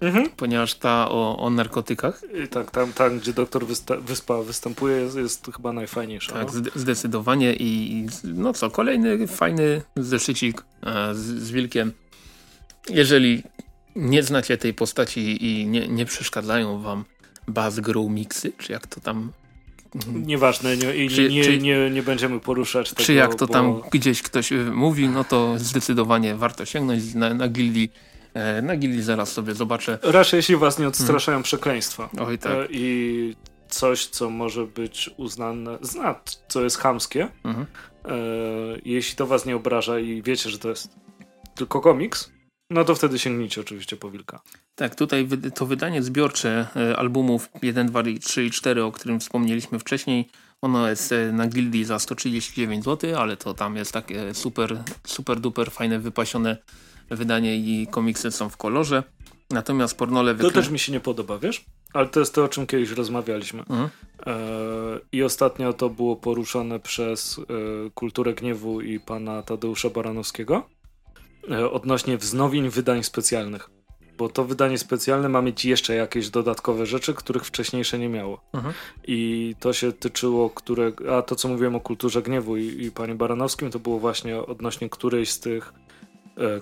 Mhm. Ponieważ ta o, o narkotykach. I tak, tam, tam gdzie doktor Wyspa występuje jest, jest chyba najfajniejsza. Tak, no? zdecydowanie i no co, kolejny fajny zeszycik e, z, z Wilkiem. Jeżeli nie znacie tej postaci i nie, nie przeszkadzają wam Bass Grow Mixy, czy jak to tam Nieważne, nie, i czy, nie, czy, nie, nie będziemy poruszać tego. Czy jak to bo... tam gdzieś ktoś y, mówi, no to zdecydowanie warto sięgnąć na, na gildii. E, na gildii zaraz sobie zobaczę. Raczej jeśli was nie odstraszają hmm. przekleństwa. Oj, tak. E, I coś, co może być uznane, zna, co jest chamskie. Mhm. E, jeśli to was nie obraża i wiecie, że to jest tylko komiks, no to wtedy sięgnijcie oczywiście po Wilka. Tak, tutaj to wydanie zbiorcze albumów 1, 2, 3 i 4, o którym wspomnieliśmy wcześniej, ono jest na Gildii za 139 zł, ale to tam jest takie super, super duper fajne, wypasione wydanie i komiksy są w kolorze. Natomiast pornole... Wykle... To też mi się nie podoba, wiesz? Ale to jest to, o czym kiedyś rozmawialiśmy. Mhm. E, I ostatnio to było poruszone przez e, Kulturę Gniewu i pana Tadeusza Baranowskiego e, odnośnie wznowień wydań specjalnych bo to wydanie specjalne ma mieć jeszcze jakieś dodatkowe rzeczy, których wcześniejsze nie miało. Mhm. I to się tyczyło, które, a to co mówiłem o kulturze gniewu i, i panie Baranowskim, to było właśnie odnośnie którejś z tych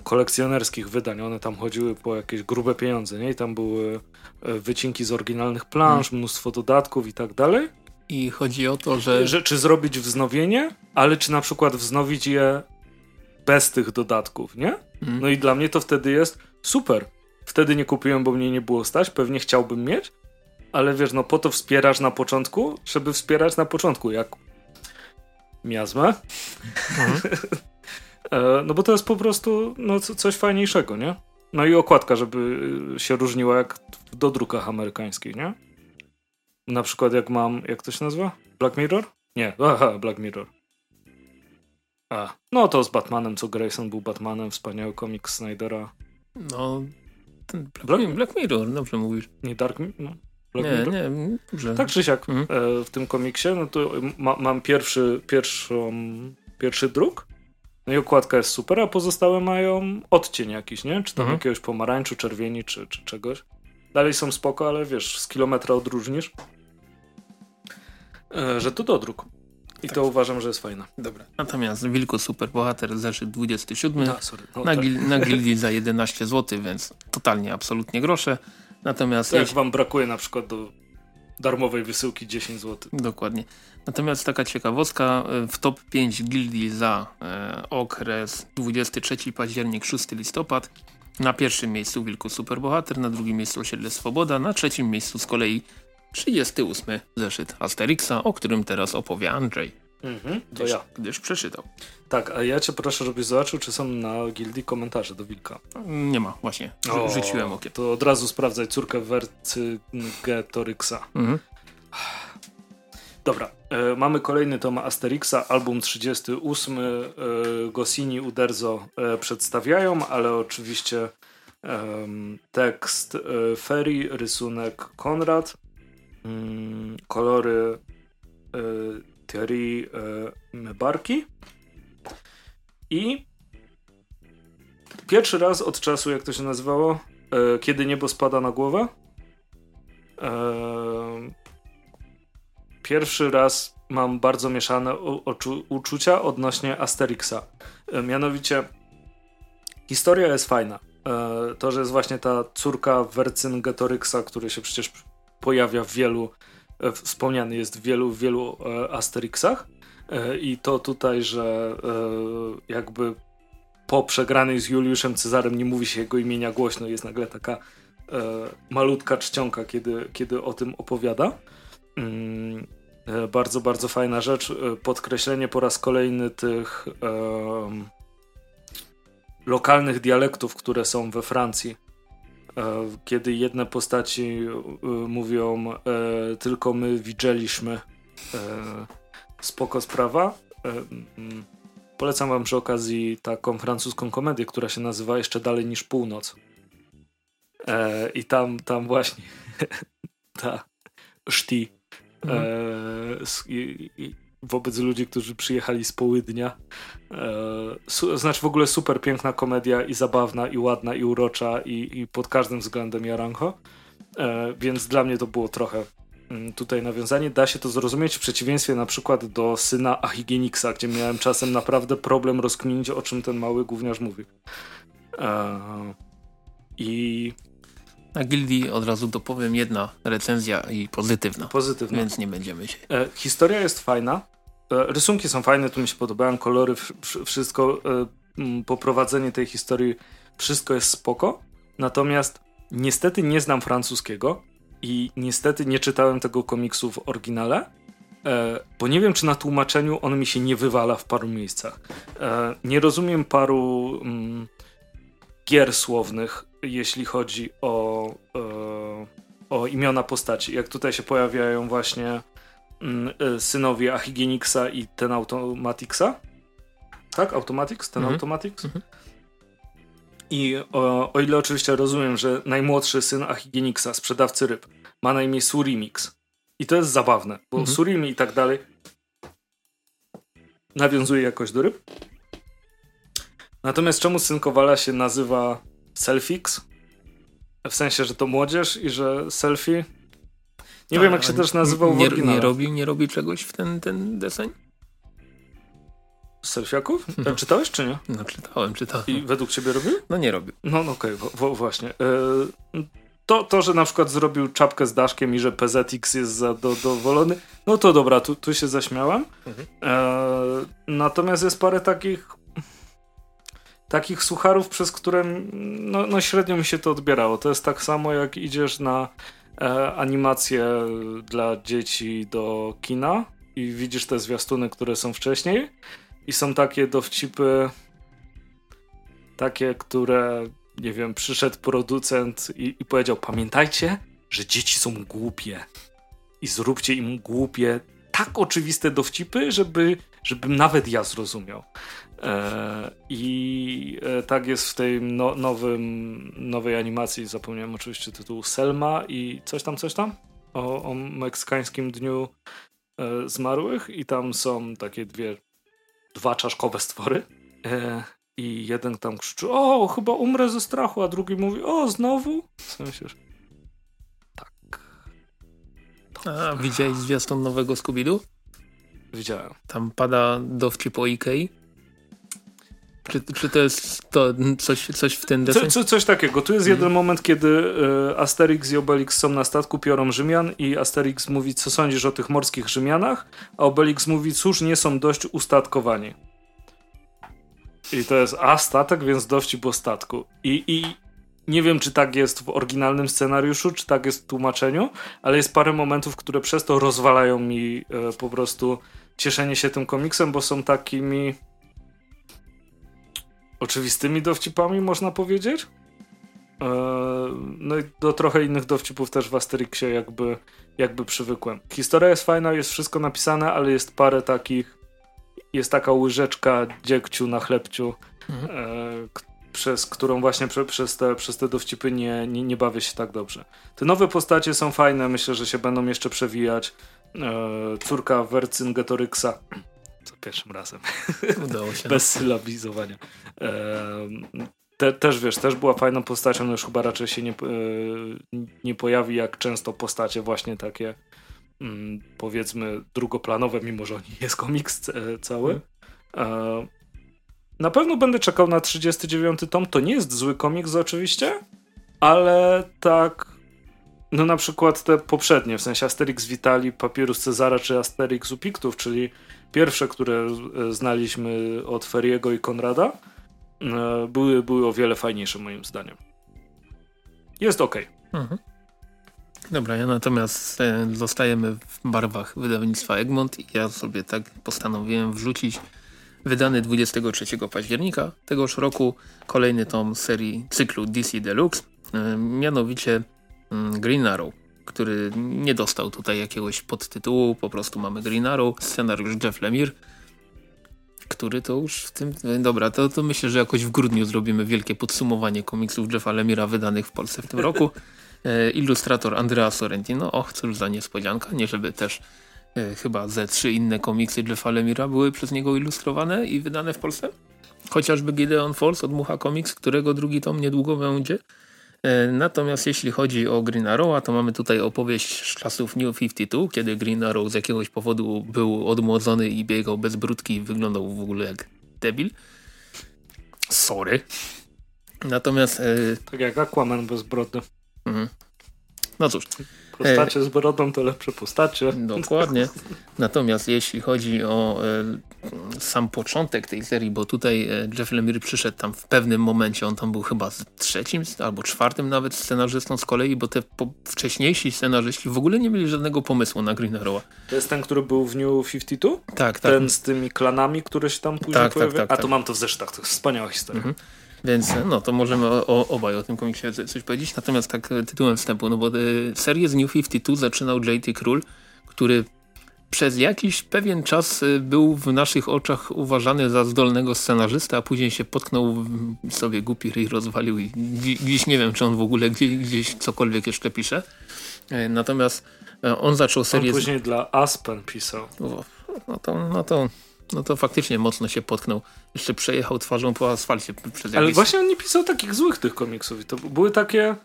kolekcjonerskich wydań. One tam chodziły po jakieś grube pieniądze, nie? I tam były e, wycinki z oryginalnych plansz, mhm. mnóstwo dodatków i tak dalej. I chodzi o to, że... że... Czy zrobić wznowienie, ale czy na przykład wznowić je bez tych dodatków, nie? Mhm. No i dla mnie to wtedy jest super Wtedy nie kupiłem, bo mnie nie było stać, pewnie chciałbym mieć, ale wiesz, no po to wspierasz na początku, żeby wspierać na początku, jak miazmę. Mhm. E, no bo to jest po prostu no, coś fajniejszego, nie? No i okładka, żeby się różniła jak w dodrukach amerykańskich, nie? Na przykład jak mam, jak to się nazywa? Black Mirror? Nie, aha, Black Mirror. A, no to z Batmanem, co Grayson był Batmanem, wspaniały komiks Snydera. No, ten Black, Black Mirror, dobrze mówisz. Nie Dark no. Black nie, Mirror? nie, dobrze. Tak czy siak mhm. e, w tym komiksie, no to ma, mam pierwszy, pierwszą, pierwszy druk, no i okładka jest super, a pozostałe mają odcień jakiś, nie? Czy tam mhm. jakiegoś pomarańczu, czerwieni, czy, czy czegoś. Dalej są spoko, ale wiesz, z kilometra odróżnisz, e, że to dodruk. I tak. to uważam, że jest fajne. Dobra. Natomiast Wilku Superbohater zeszyt 27 no. No, na, tak. gil na gildii za 11 zł, więc totalnie, absolutnie grosze. Natomiast... To jak wam brakuje na przykład do darmowej wysyłki 10 zł. Dokładnie. Natomiast taka ciekawostka, e, w top 5 gildii za e, okres 23 październik, 6 listopad na pierwszym miejscu Wilku Superbohater, na drugim miejscu Osiedle Swoboda, na trzecim miejscu z kolei 38 zeszyt Asterixa, o którym teraz opowie Andrzej. Mhm, to gdyż, ja. Gdyż przeczytał. Tak, a ja cię proszę, żebyś zobaczył, czy są na gildii komentarze do Wilka. Nie ma, właśnie. O, Rzuciłem okiem. To od razu sprawdzaj córkę Vercingetorixa. Mhm. Dobra, e, mamy kolejny tom Asterixa, album 38. E, Gosini, Uderzo e, przedstawiają, ale oczywiście e, tekst e, Ferry, rysunek Konrad. Mm, kolory y, Thierry y, Barki i pierwszy raz od czasu, jak to się nazywało, y, kiedy niebo spada na głowę, pierwszy raz mam bardzo mieszane uczucia odnośnie Asterixa. Mianowicie historia jest fajna. To, że jest właśnie ta córka Vercingetorixa, który się przecież pojawia w wielu, e, wspomniany jest w wielu, wielu e, Asterixach e, i to tutaj, że jakby po przegranej z Juliuszem Cezarem nie mówi się jego imienia głośno, jest nagle taka malutka czcionka, kiedy, kiedy o tym opowiada. Mm, bardzo, bardzo fajna rzecz. Podkreślenie po raz kolejny tych lokalnych dialektów, które są we Francji E, kiedy jedne postaci e, mówią e, tylko my widzieliśmy spoko sprawa. Mm, polecam wam przy okazji taką francuską komedię, która się nazywa Jeszcze dalej niż północ. I tam, tam właśnie ta szti mhm. Wobec ludzi, którzy przyjechali z południa. E, znaczy w ogóle super piękna komedia i zabawna, i ładna, i urocza, i, i pod każdym względem jaranko. E, więc dla mnie to było trochę mm, tutaj nawiązanie. Da się to zrozumieć w przeciwieństwie na przykład do syna Ahigieniksa, gdzie miałem czasem naprawdę problem rozkminić, o czym ten mały gówniarz mówi. E, I na Gildii od razu dopowiem jedna recenzja i pozytywna. Pozytywna. Więc nie będziemy się. E, historia jest fajna. E, rysunki są fajne, tu mi się podobają, kolory, wszystko, e, poprowadzenie tej historii, wszystko jest spoko. Natomiast niestety nie znam francuskiego i niestety nie czytałem tego komiksu w oryginale, e, bo nie wiem, czy na tłumaczeniu on mi się nie wywala w paru miejscach. Nie rozumiem paru gier słownych, jeśli chodzi o, o imiona postaci. Jak tutaj się pojawiają właśnie synowie Achigieniksa i ten Automaticsa. Tak? Automatics? Ten mhm. Automatics? Mhm. I o, o, ile oczywiście rozumiem, że najmłodszy syn Achigieniksa, sprzedawcy ryb, ma na imię Surimix. I to jest zabawne, bo mhm. Surimi i tak dalej nawiązuje jakoś do ryb. Natomiast czemu syn Kowala się nazywa Selfix? W sensie, że to młodzież i że selfie? Nie wiem, jak się też nazywał w nie, nie robi, nie robi czegoś w ten, ten deseń? Selfiaków? No. Czytałeś czy nie? No czytałem, czytałem. I według ciebie robił? No nie robił. No, no okej, okay, właśnie. E, to, to, że na przykład zrobił czapkę z daszkiem i że PZX jest zadowolony, no to dobra, tu, tu się zaśmiałem. Mhm. E, natomiast jest parę takich takich sucharów, przez które no, no, średnio mi się to odbierało. To jest tak samo, jak idziesz na e, animację dla dzieci do kina i widzisz te zwiastuny, które są wcześniej i są takie dowcipy takie, które nie wiem, przyszedł producent i, i powiedział pamiętajcie, że dzieci są głupie i zróbcie im głupie tak oczywiste dowcipy, żeby, żebym nawet ja zrozumiał. E, I e, tak jest w tej no, nowym, nowej animacji, zapomniałem oczywiście tytułu Selma i coś tam, coś tam o, o meksykańskim dniu e, zmarłych i tam są takie dwie, dwa czaszkowe stwory i jeden tam krzyczy, o, chyba umrę ze strachu, a drugi mówi, o, znowu? W sensie, tak. A, widziałeś zwiastun nowego Scooby-Doo? Widziałem. Tam pada dowcip o Ikei czy, czy to jest to coś, coś w ten deseń? Co, co, coś takiego. Tu jest hmm. jeden moment, kiedy e, Asterix i Obelix są na statku, piorą Rzymian i Asterix mówi, co sądzisz o tych morskich Rzymianach, a Obelix mówi, cóż, nie są dość ustatkowani. I to jest a statek, więc dowcip o statku. I, I nie wiem, czy tak jest w oryginalnym scenariuszu, czy tak jest w tłumaczeniu, ale jest parę momentów, które przez to rozwalają mi e, po prostu cieszenie się tym komiksem, bo są takimi oczywistymi dowcipami, można powiedzieć. E, no i do trochę innych dowcipów też w Asterixie jakby, jakby przywykłem. Historia jest fajna, jest wszystko napisane, ale jest parę takich, jest taka łyżeczka dziegciu na chlebciu, mhm. E, przez którą właśnie prze, przez, te, przez te dowcipy nie, nie, nie bawię się tak dobrze. Te nowe postacie są fajne, myślę, że się będą jeszcze przewijać. E, córka Wercyngetoryksa za pierwszym razem. Udało się. Bez sylabizowania. Te, też wiesz, też była fajną postacią, no już chyba raczej się nie, e, nie pojawi jak często postacie właśnie takie mm, powiedzmy drugoplanowe, mimo że nie jest komiks cały. Hmm. Na pewno będę czekał na 39 tom. To nie jest zły komiks oczywiście, ale tak no na przykład te poprzednie, w sensie Asterix Vitali, Papyrus Cezara czy Asterix Upiktów, czyli Pierwsze, które e, znaliśmy od Feriego i Konrada, e, były, były o wiele fajniejsze moim zdaniem. Jest ok. Mhm. Dobra, ja natomiast e, zostajemy w barwach wydawnictwa Egmont i ja sobie tak postanowiłem wrzucić wydany 23 października tegoż roku kolejny tom serii cyklu DC Deluxe, mianowicie Green Arrow który nie dostał tutaj jakiegoś podtytułu, po prostu mamy Green Arrow, scenariusz Jeff Lemire, który to już w tym... Dobra, to, to myślę, że jakoś w grudniu zrobimy wielkie podsumowanie komiksów Jeffa Lemira wydanych w Polsce w tym roku. E, ilustrator Andrea Sorrentino, och, cóż za niespodzianka, nie żeby też e, chyba ze trzy inne komiksy Jeffa Lemira były przez niego ilustrowane i wydane w Polsce. Chociażby Gideon Falls od Mucha Comics, którego drugi tom niedługo będzie. E, natomiast jeśli chodzi o Green Arrowa, to mamy tutaj opowieść z czasów New 52, kiedy Green Arrow z jakiegoś powodu był odmłodzony i biegał bez brudki i wyglądał w ogóle jak debil. Sorry. Natomiast... E, tak jak Aquaman bez brody. Mhm. No cóż. Postacie z brodą to lepsze postacie. Dokładnie. Natomiast jeśli chodzi o e, sam początek tej serii, bo tutaj e, Jeff Lemire przyszedł tam w pewnym momencie, on tam był chyba trzecim albo czwartym nawet scenarzystą z kolei, bo te wcześniejsi scenarzyści w ogóle nie mieli żadnego pomysłu na Green Arrow. To jest ten, który był w New 52? Tak, tak. Ten z tymi klanami, które się tam później tak, tak pojawiają? Tak, tak, A to mam to w zeszytach, to jest wspaniała historia. Mhm. Więc no to możemy o, o, obaj o tym komiksie coś powiedzieć. Natomiast tak e, tytułem wstępu, no bo e, serię z New 52 zaczynał J.T. Król, który przez jakiś pewien czas e, był w naszych oczach uważany za zdolnego scenarzysta, a później się potknął sobie głupi ryj rozwalił i dziś nie wiem, czy on w ogóle gdzieś, gdzieś cokolwiek jeszcze pisze. Natomiast on zaczął serię... On później dla Aspen pisał. No to, no to no to faktycznie mocno się potknął. Jeszcze przejechał twarzą po asfalcie przez Ale właśnie on nie pisał takich złych tych komiksów. To były takie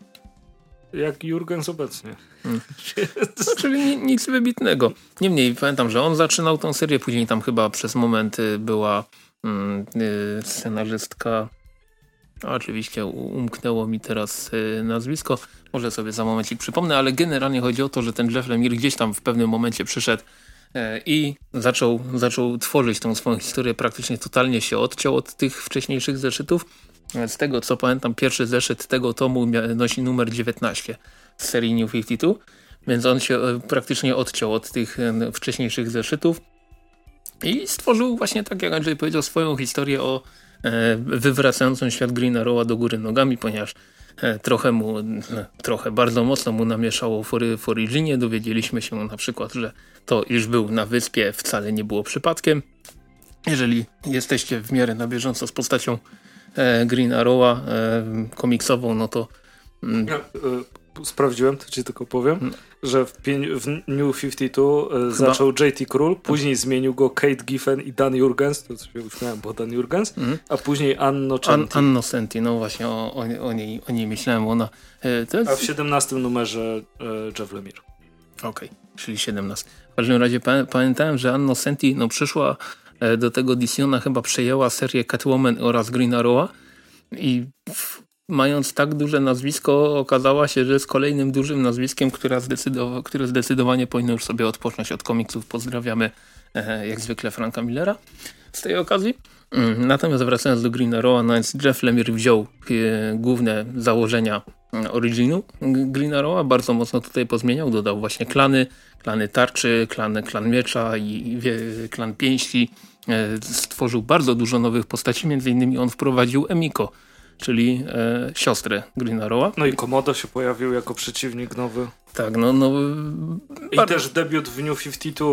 jak Jurgens obecnie. Hmm. no, czyli nic wybitnego. Niemniej pamiętam, że on zaczynał tą serię, później tam chyba przez moment była mm, y, scenarzystka Oczywiście umknęło mi teraz y, nazwisko, może sobie za momencik przypomnę, ale generalnie chodzi o to, że ten Jeff Lemire gdzieś tam w pewnym momencie przyszedł E, i zaczął, zaczął tworzyć tą swoją historię. Praktycznie totalnie się odciął od tych wcześniejszych zeszytów. E, z tego co pamiętam, pierwszy zeszyt tego tomu nosi numer 19 z serii New 52, więc on się e, praktycznie odciął od tych wcześniejszych zeszytów i stworzył właśnie, tak jak Andrzej powiedział, swoją historię o wywracającym świat Green Arrowa do góry nogami, ponieważ E, trochę mu, trochę bardzo mocno mu namieszało w, Originie. Dowiedzieliśmy się na przykład, że to, iż był na wyspie wcale nie było przypadkiem. Jeżeli jesteście w miarę na bieżąco z postacią e, Green Arrowa e, komiksową, no to... Mm, ja, sprawdziłem, to ci tylko powiem, no. że w, w, New 52 Chyba... zaczął JT Król, później zmienił go Kate Giffen i Dan Jurgens, to się uśmiałem, bo Dan Jurgens, mhm. a później Anno Centi. An, Anno Centi, no właśnie o, o, o, niej, o niej myślałem, ona... E, jest... A w 17 numerze e, Jeff Lemire. Okej, okay, czyli 17. W każdym razie pamiętałem, że Anno Senti no, przyszła e, do tego DC, ona chyba przejęła serię Catwoman oraz Green Arrowa i mając tak duże nazwisko, okazała się, że jest kolejnym dużym nazwiskiem, które, zdecydowa które zdecydowanie powinno już sobie odpocząć od komiksów. Pozdrawiamy e, jak zwykle Franka Millera z tej okazji. Mm, natomiast wracając do Green Arrowa, no więc Jeff Lemire wziął e, główne założenia mm, originu Green Arrowa, bardzo mocno tutaj pozmieniał, dodał właśnie klany, klany tarczy, klan, klan miecza i wie, klan pięści. E, stworzył bardzo dużo nowych postaci, między innymi on wprowadził Emiko, czyli e, siostrę Green Arrowa. No i Komodo się pojawił jako przeciwnik nowy. Tak, no... no I bardzo... też debiut w New 52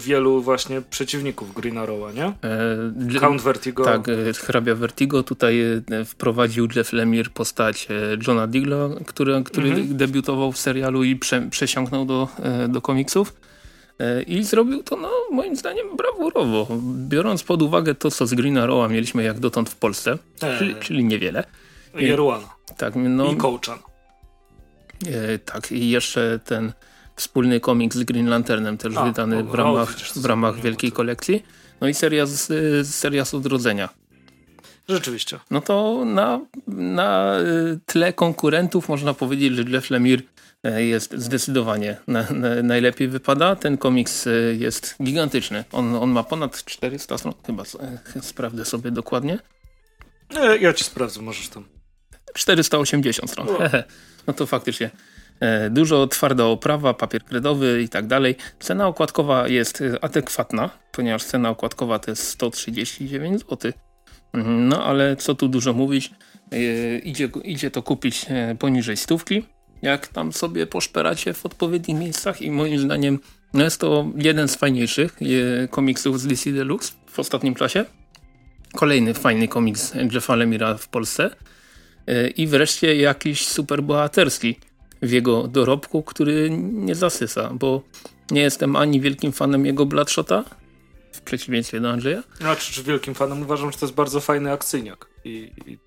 wielu właśnie przeciwników Green Arrowa, nie? E, Count Vertigo. Tak, e, hrabia Vertigo. Tutaj e, wprowadził Jeff Lemire postać Johna Digla, który, który mhm. debiutował w serialu i prze, przesiąknął do, do komiksów. I zrobił to, no, moim zdaniem, brawurowo. Biorąc pod uwagę to, co z Green Arrowa mieliśmy jak dotąd w Polsce, eee. czyli, czyli niewiele. Jeruana. Tak, no, I Kołczan. E, tak, i jeszcze ten wspólny komiks z Green Lanternem, też A, wydany o, w ramach, o, w ramach wielkiej kolekcji. No i seria z, seria z odrodzenia. Rzeczywiście. No to na, na y, tle konkurentów można powiedzieć, że Jeff Lemire e, jest zdecydowanie na, na, najlepiej wypada. Ten komiks e, jest gigantyczny. On, on ma ponad 400 stron, chyba sprawdzę sobie dokładnie. Ja ci sprawdzę, możesz tam. 480 stron. no to faktycznie e, dużo twarda oprawa, papier kredowy i tak dalej. Cena okładkowa jest adekwatna, ponieważ cena okładkowa to jest 139 zł. Mhm, no ale co tu dużo mówić, e, idzie, idzie to kupić e, poniżej stówki, jak tam sobie poszperacie w odpowiednich miejscach i moim zdaniem no jest to jeden z fajniejszych komiksów z DC Deluxe w ostatnim czasie. Kolejny fajny komiks Jeffa Lemira w Polsce. E, i wreszcie jakiś superbohaterski w jego dorobku, który nie zasysa, bo Nie jestem ani wielkim fanem jego Bloodshota, w przeciwieństwie do Andrzeja. Znaczy, czy wielkim fanem uważam, że to jest bardzo fajny akcyjniak i, i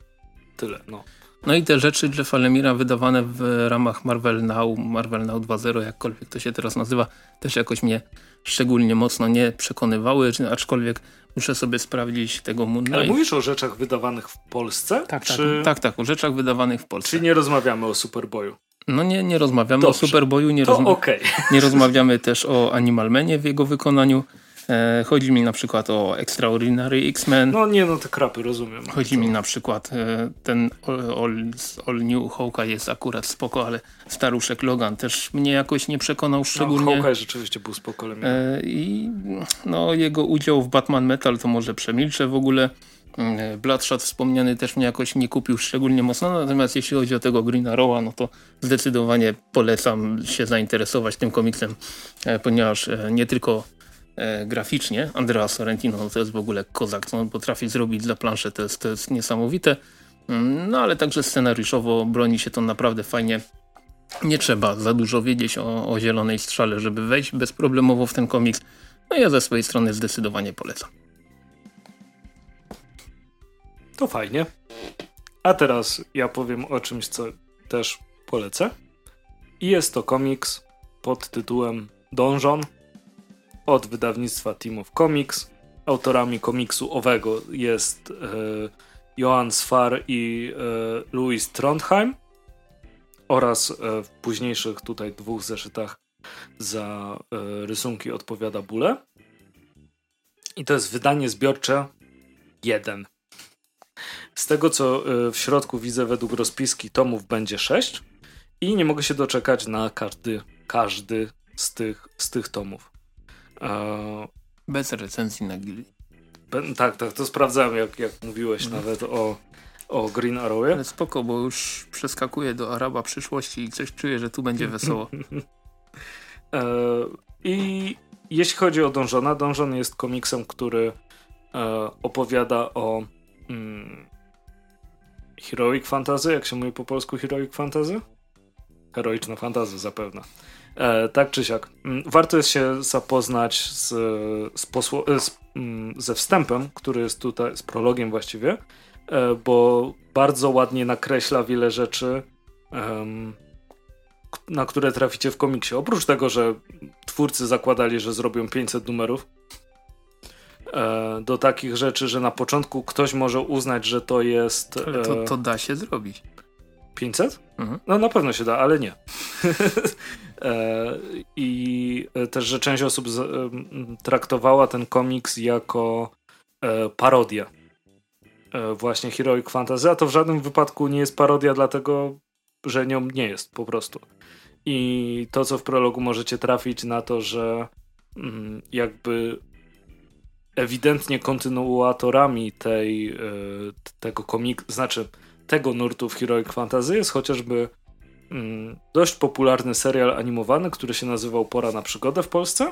tyle, no. No i te rzeczy Jeffa Lemira wydawane w ramach Marvel Now, Marvel Now 2.0, jakkolwiek to się teraz nazywa, też jakoś mnie szczególnie mocno nie przekonywały, aczkolwiek muszę sobie sprawdzić tego Moon Ale mówisz o rzeczach wydawanych w Polsce? Tak, tak czy... tak, tak, tak, o rzeczach wydawanych w Polsce. Czy nie rozmawiamy o Superboyu? No nie, nie rozmawiamy Dobrze. o Superboyu, nie, rozma okay. nie rozmawiamy też o Animal Manie w jego wykonaniu. E, chodzi mi na przykład o Extraordinary X-Men. No nie, no te krapy, rozumiem. Chodzi to... mi na przykład e, ten All, all, all New Hawkeye jest akurat spoko, ale staruszek Logan też mnie jakoś nie przekonał szczególnie. No, Hawkeye rzeczywiście był spoko. E, I no, jego udział w Batman Metal to może przemilczę w ogóle. Bloodshot wspomniany też mnie jakoś nie kupił szczególnie mocno, natomiast jeśli chodzi o tego Green Arrowa, no to zdecydowanie polecam się zainteresować tym komiksem, ponieważ nie tylko graficznie. Andrea Sorrentino no to jest w ogóle kozak, co on potrafi zrobić dla planszy, to jest, to jest niesamowite. Mm, no ale także scenariuszowo broni się to naprawdę fajnie. Nie trzeba za dużo wiedzieć o, o zielonej strzale, żeby wejść bezproblemowo w ten komiks. No ja ze swojej strony zdecydowanie polecam. To fajnie. A teraz ja powiem o czymś, co też polecę. I jest to komiks pod tytułem Donjon od wydawnictwa Team of Comics. Autorami komiksu owego jest e, Johan Sfar i e, Louis Trondheim oraz e, w późniejszych tutaj dwóch zeszytach za e, rysunki odpowiada Bule. I to jest wydanie zbiorcze 1. Z tego co e, w środku widzę według rozpiski tomów będzie 6 i nie mogę się doczekać na każdy, każdy z tych, z tych tomów. Bez recenzji na Gili. Tak, tak, to sprawdzałem, jak, jak mówiłeś mhm. nawet o, o Green Arrowie. Ale spoko, bo już przeskakuję do Araba przyszłości i coś czuję, że tu będzie wesoło. e, I jeśli chodzi o Donżona, Donżon jest komiksem, który e, opowiada o mm, heroic fantasy, jak się mówi po polsku heroic fantasy? Heroiczna fantasy zapewne. E, tak czy siak. Mm, warto jest się zapoznać z, z, posło, z mm, ze wstępem, który jest tutaj, z prologiem właściwie, e, bo bardzo ładnie nakreśla wiele rzeczy, na które traficie w komiksie. Oprócz tego, że twórcy zakładali, że zrobią 500 numerów, e, do takich rzeczy, że na początku ktoś może uznać, że to jest. to, to da się zrobić. 500? Mhm. No na pewno się da, ale nie. E, I też, że część osób traktowała ten komiks jako e, parodię e, właśnie Heroic Fantasy, a to w żadnym wypadku nie jest parodia, dlatego że nią nie jest po prostu. I to, co w prologu możecie trafić na to, że mm, jakby ewidentnie kontynuatorami tej, tego komiksu, znaczy tego nurtu w Heroic Fantasy jest chociażby mm, dość popularny serial animowany, który się nazywał Pora na przygodę w Polsce.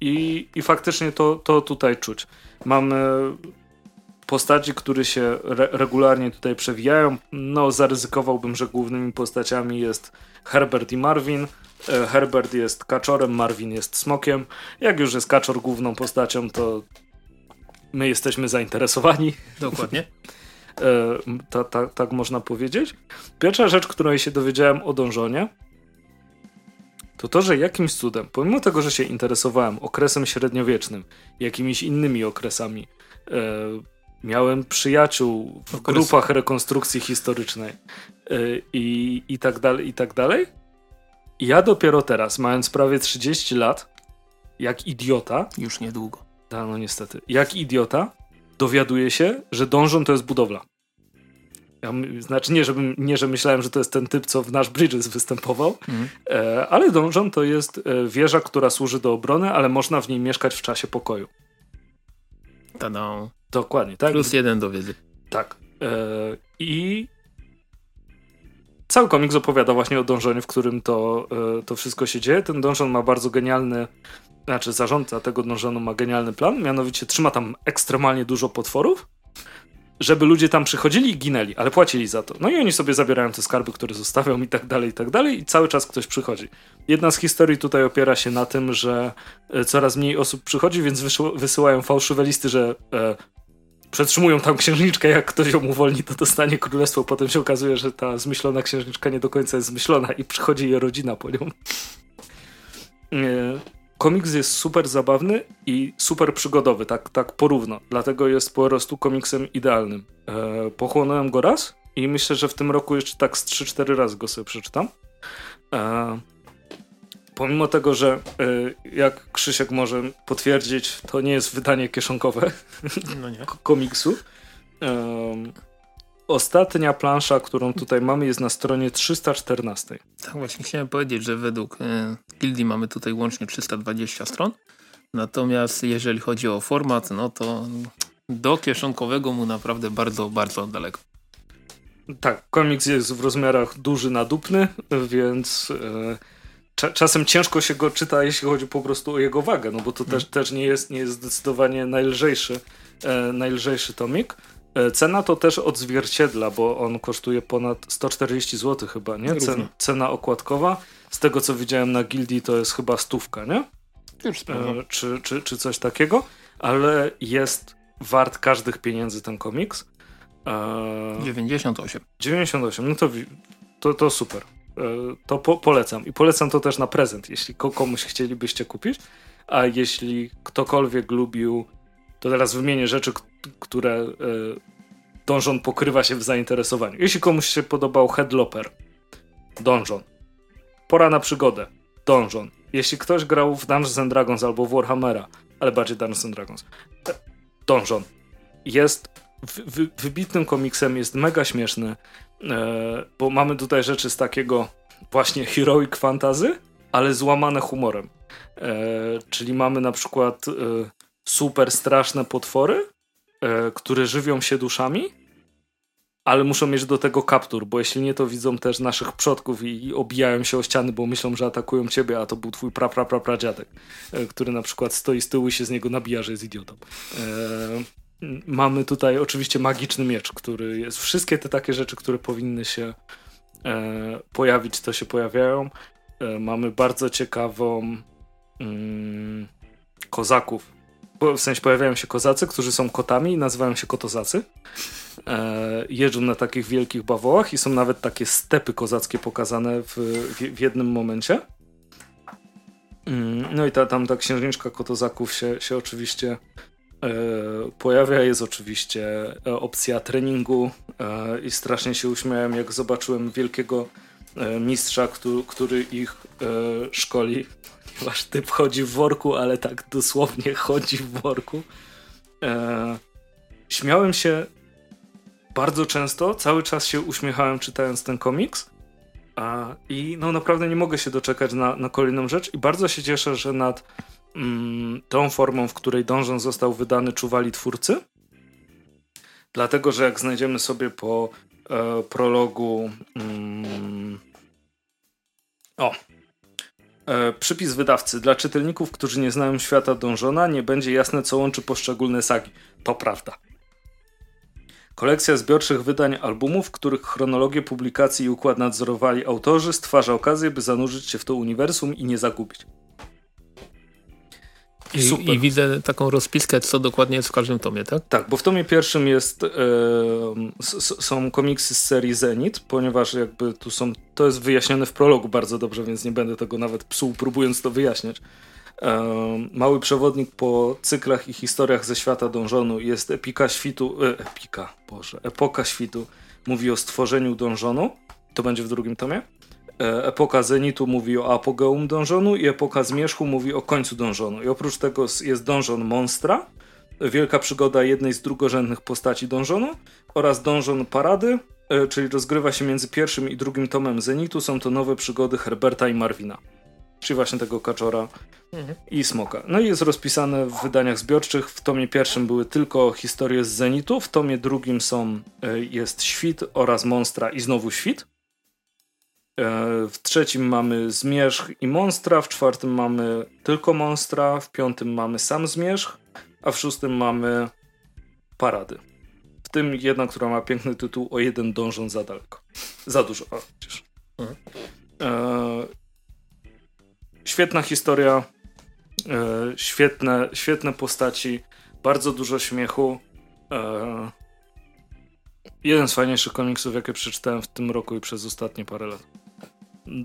I, i faktycznie to, to tutaj czuć. Mamy postaci, które się re regularnie tutaj przewijają. No, zaryzykowałbym, że głównymi postaciami jest Herbert i Marvin. E, Herbert jest kaczorem, Marvin jest smokiem. Jak już jest kaczor główną postacią, to my jesteśmy zainteresowani. Dokładnie. E, ta, ta, tak można powiedzieć. Pierwsza rzecz, której się dowiedziałem o dążonie, to to, że jakimś cudem, pomimo tego, że się interesowałem okresem średniowiecznym, jakimiś innymi okresami, e, miałem przyjaciół w Okres. grupach rekonstrukcji historycznej e, i, i tak dalej, i tak dalej. I ja dopiero teraz, mając prawie 30 lat, jak idiota. Już niedługo. Da, no niestety. Jak idiota, dowiaduje się, że dążon to jest budowla. Ja, znaczy nie, żebym, nie, że myślałem, że to jest ten typ, co w nasz Bridges występował, mm. e, ale dążon to jest e, wieża, która służy do obrony, ale można w niej mieszkać w czasie pokoju. Tada. Dokładnie, tak? Plus jeden do wiedzy. Tak. E, I cały komiks opowiada właśnie o dążeniu, w którym to, e, to wszystko się dzieje. Ten dążon ma bardzo genialny znaczy zarządca tego dążonu ma genialny plan, mianowicie trzyma tam ekstremalnie dużo potworów żeby ludzie tam przychodzili i ginęli, ale płacili za to. No i oni sobie zabierają te skarby, które zostawią i tak dalej, i tak dalej i cały czas ktoś przychodzi. Jedna z historii tutaj opiera się na tym, że e, coraz mniej osób przychodzi, więc wysyłają fałszywe listy, że e, przetrzymują tam księżniczkę, jak ktoś ją uwolni, to dostanie królestwo. Potem się okazuje, że ta zmyślona księżniczka nie do końca jest zmyślona i przychodzi jej rodzina po nią. E, komiks jest super zabawny i super przygodowy, tak, tak porówno. Dlatego jest po prostu komiksem idealnym. E, pochłonąłem go raz i myślę, że w tym roku jeszcze tak z 3-4 razy go sobie przeczytam. E, pomimo tego, że e, jak Krzysiek może potwierdzić, to nie jest wydanie kieszonkowe no komiksu. Ostatnia plansza, którą tutaj mamy jest na stronie 314. Tak właśnie chciałem powiedzieć, że według e, Gildii mamy tutaj łącznie 320 stron. Natomiast jeżeli chodzi o format, no to do kieszonkowego mu naprawdę bardzo, bardzo daleko. Tak, komiks jest w rozmiarach duży nadupny, więc e, czasem ciężko się go czyta, jeśli chodzi po prostu o jego wagę, no bo to też, też nie, jest, nie jest zdecydowanie najlżejszy, e, najlżejszy tomik. E, cena to też odzwierciedla, bo on kosztuje ponad 140 zł chyba, nie? Cen, cena okładkowa. Z tego co widziałem na Gildii to jest chyba stówka, nie? Już e, czy, czy, czy coś takiego, ale jest wart każdych pieniędzy ten komiks. E, 98. 98, no to, to, to super. E, to po, polecam. I polecam to też na prezent, jeśli komuś chcielibyście kupić. A jeśli ktokolwiek lubił, to teraz wymienię rzeczy, które e, Donjon pokrywa się w zainteresowaniu. Jeśli komuś się podobał Headloper, Donjon. Pora na przygodę, Donjon. Jeśli ktoś grał w Dungeons and Dragons albo w Warhammera, ale bardziej Dungeons and Dragons, e, Donjon. Jest wy, wybitnym komiksem, jest mega śmieszny, e, bo mamy tutaj rzeczy z takiego właśnie heroic fantazy, ale złamane humorem. Czyli mamy na przykład super straszne potwory, E, które żywią się duszami, ale muszą mieć do tego kaptur, bo jeśli nie, to widzą też naszych przodków i, i obijają się o ściany, bo myślą, że atakują ciebie, a to był twój pra, dziadek, e, który na przykład stoi z tyłu i się z niego nabija, że jest idiotą. E, mamy tutaj oczywiście magiczny miecz, który jest, wszystkie te takie rzeczy, które powinny się pojawić, to się pojawiają. Mamy bardzo ciekawą mm, kozaków, w sensie pojawiają się kozacy, którzy są kotami i nazywają się kotozacy. E, jeżdżą na takich wielkich bawołach i są nawet takie stepy kozackie pokazane w, w, w jednym momencie. Mm, no i ta, tam ta księżniczka kotozaków się, się oczywiście e, pojawia. Jest oczywiście e, opcja treningu e, i strasznie się uśmiałem, jak zobaczyłem wielkiego e, mistrza, który, ich e, szkoli Wasz typ chodzi w worku, ale tak dosłownie chodzi w worku. E, śmiałem się bardzo często, cały czas się uśmiechałem czytając ten komiks. A, I no naprawdę nie mogę się doczekać na, na kolejną rzecz i bardzo się cieszę, że nad mm, tą formą, w której Dążon został wydany, czuwali twórcy. Dlatego, że jak znajdziemy sobie po e, prologu mm, o, E, przypis wydawcy. Dla czytelników, którzy nie znają świata dążona, nie będzie jasne, co łączy poszczególne sagi. To prawda. Kolekcja zbiorczych wydań albumów, których chronologię publikacji i układ nadzorowali autorzy, stwarza okazję, by zanurzyć się w to uniwersum i nie zagubić. I, I, widzę taką rozpiskę, co dokładnie jest w każdym tomie, tak? Tak, bo w tomie pierwszym jest, e, są komiksy z serii Zenit, ponieważ jakby tu są, to jest wyjaśnione w prologu bardzo dobrze, więc nie będę tego nawet psuł, próbując to wyjaśniać. E, mały przewodnik po cyklach i historiach ze świata dążonu jest epika świtu, e, epika, boże, epoka świtu mówi o stworzeniu dążonu, to będzie w drugim tomie. E, epoka Zenitu mówi o apogeum dążonu i epoka Zmierzchu mówi o końcu dążonu. I oprócz tego jest dążon Monstra, wielka przygoda jednej z drugorzędnych postaci dążonu oraz dążon Parady, e, czyli rozgrywa się między pierwszym i drugim tomem Zenitu. Są to nowe przygody Herberta i Marwina. Czyli właśnie tego kaczora mhm. i smoka. No i jest rozpisane w wydaniach zbiorczych. W tomie pierwszym były tylko historie z Zenitu, w tomie drugim są, e, jest Świt oraz Monstra i znowu Świt. E, w trzecim mamy Zmierzch i Monstra, w czwartym mamy tylko Monstra, w piątym mamy sam Zmierzch, a w szóstym mamy Parady. W tym jedna, która ma piękny tytuł O jeden dążąc za daleko. Za dużo, o, przecież. Mhm. E, świetna historia, e, świetne, świetne postaci, bardzo dużo śmiechu. E, jeden z fajniejszych komiksów, jakie przeczytałem w tym roku i przez ostatnie parę lat.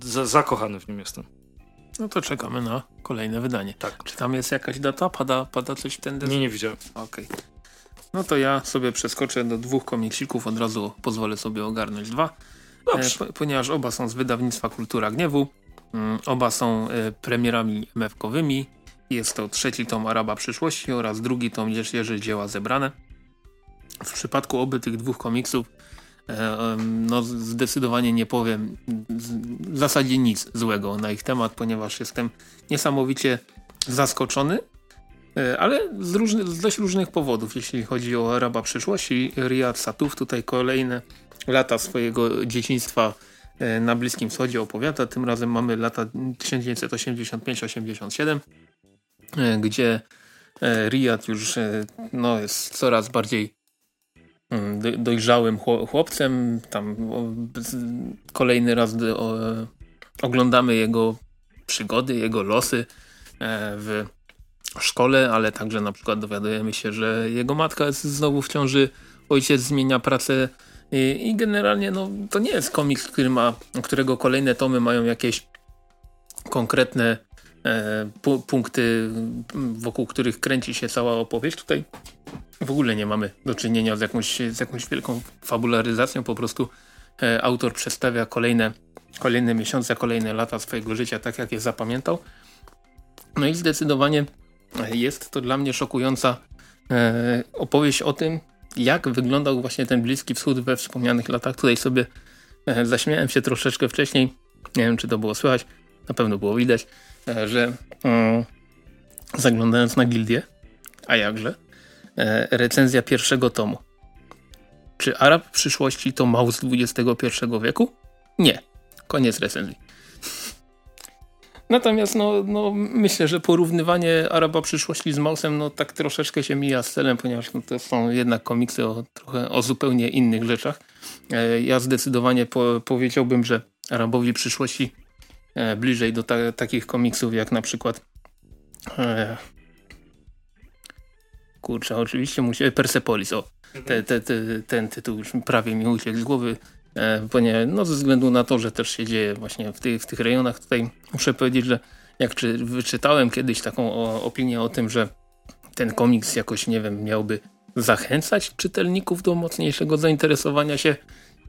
Z zakochany w nim jestem. No to czekamy na kolejne wydanie. Tak. Czy tam jest jakaś data? Pada, pada coś w ten deseń? Nie, nie widziałem. Okej. Okay. No to ja sobie przeskoczę do dwóch komiksików, od razu pozwolę sobie ogarnąć dwa. Dobrze. E, ponieważ oba są z wydawnictwa Kultura Gniewu. Mm, oba są e, premierami MF-kowymi. Jest to trzeci tom Araba Przyszłości oraz drugi tom Jerzy Dzieła Zebrane. W przypadku obu tych dwóch komiksów no zdecydowanie nie powiem w zasadzie nic złego na ich temat, ponieważ jestem niesamowicie zaskoczony, e, ale z, różny, z dość różnych powodów, jeśli chodzi o Araba przyszłości. Riyad Satuf tutaj kolejne lata swojego dzieciństwa e, na Bliskim Wschodzie opowiada. Tym razem mamy lata 1985-87, gdzie Riyad już no, jest coraz bardziej dojrzałym chłopcem. Tam kolejny raz oglądamy jego przygody, jego losy e, w szkole, ale także na przykład dowiadujemy się, że jego matka jest znowu w ciąży, ojciec zmienia pracę i, generalnie no, to nie jest komiks, który ma, którego kolejne tomy mają jakieś konkretne e, punkty, wokół których kręci się cała opowieść. Tutaj w ogóle nie mamy do czynienia z jakąś, z jakąś wielką fabularyzacją, po prostu e, autor przedstawia kolejne, kolejne miesiące, kolejne lata swojego życia tak jak je zapamiętał. No i zdecydowanie jest to dla mnie szokująca e, opowieść o tym, jak wyglądał właśnie ten Bliski Wschód we wspomnianych latach. Tutaj sobie zaśmiałem się troszeczkę wcześniej, nie wiem czy to było słychać, na pewno było widać, że e, zaglądając na gildię, a jakże, E, recenzja pierwszego tomu. Czy Arab w przyszłości to Maus XXI wieku? Nie. Koniec recenzji. Natomiast no, no, myślę, że porównywanie Araba przyszłości z Mausem no, tak troszeczkę się mija z celem, ponieważ no, to są jednak komiksy o, trochę o zupełnie innych rzeczach. E, ja zdecydowanie po, powiedziałbym, że Arabowi przyszłości e, bliżej do ta, takich komiksów jak na przykład e, Kurczę, oczywiście musi... Persepolis, o. Te, te, te, ten tytuł już prawie mi uciekł z głowy, e, ponieważ no, ze względu na to, że też się dzieje właśnie w, tych, w tych rejonach. Tutaj muszę powiedzieć, że jak czy, wyczytałem kiedyś taką o, opinię o tym, że ten komiks jakoś, nie wiem, miałby zachęcać czytelników do mocniejszego zainteresowania się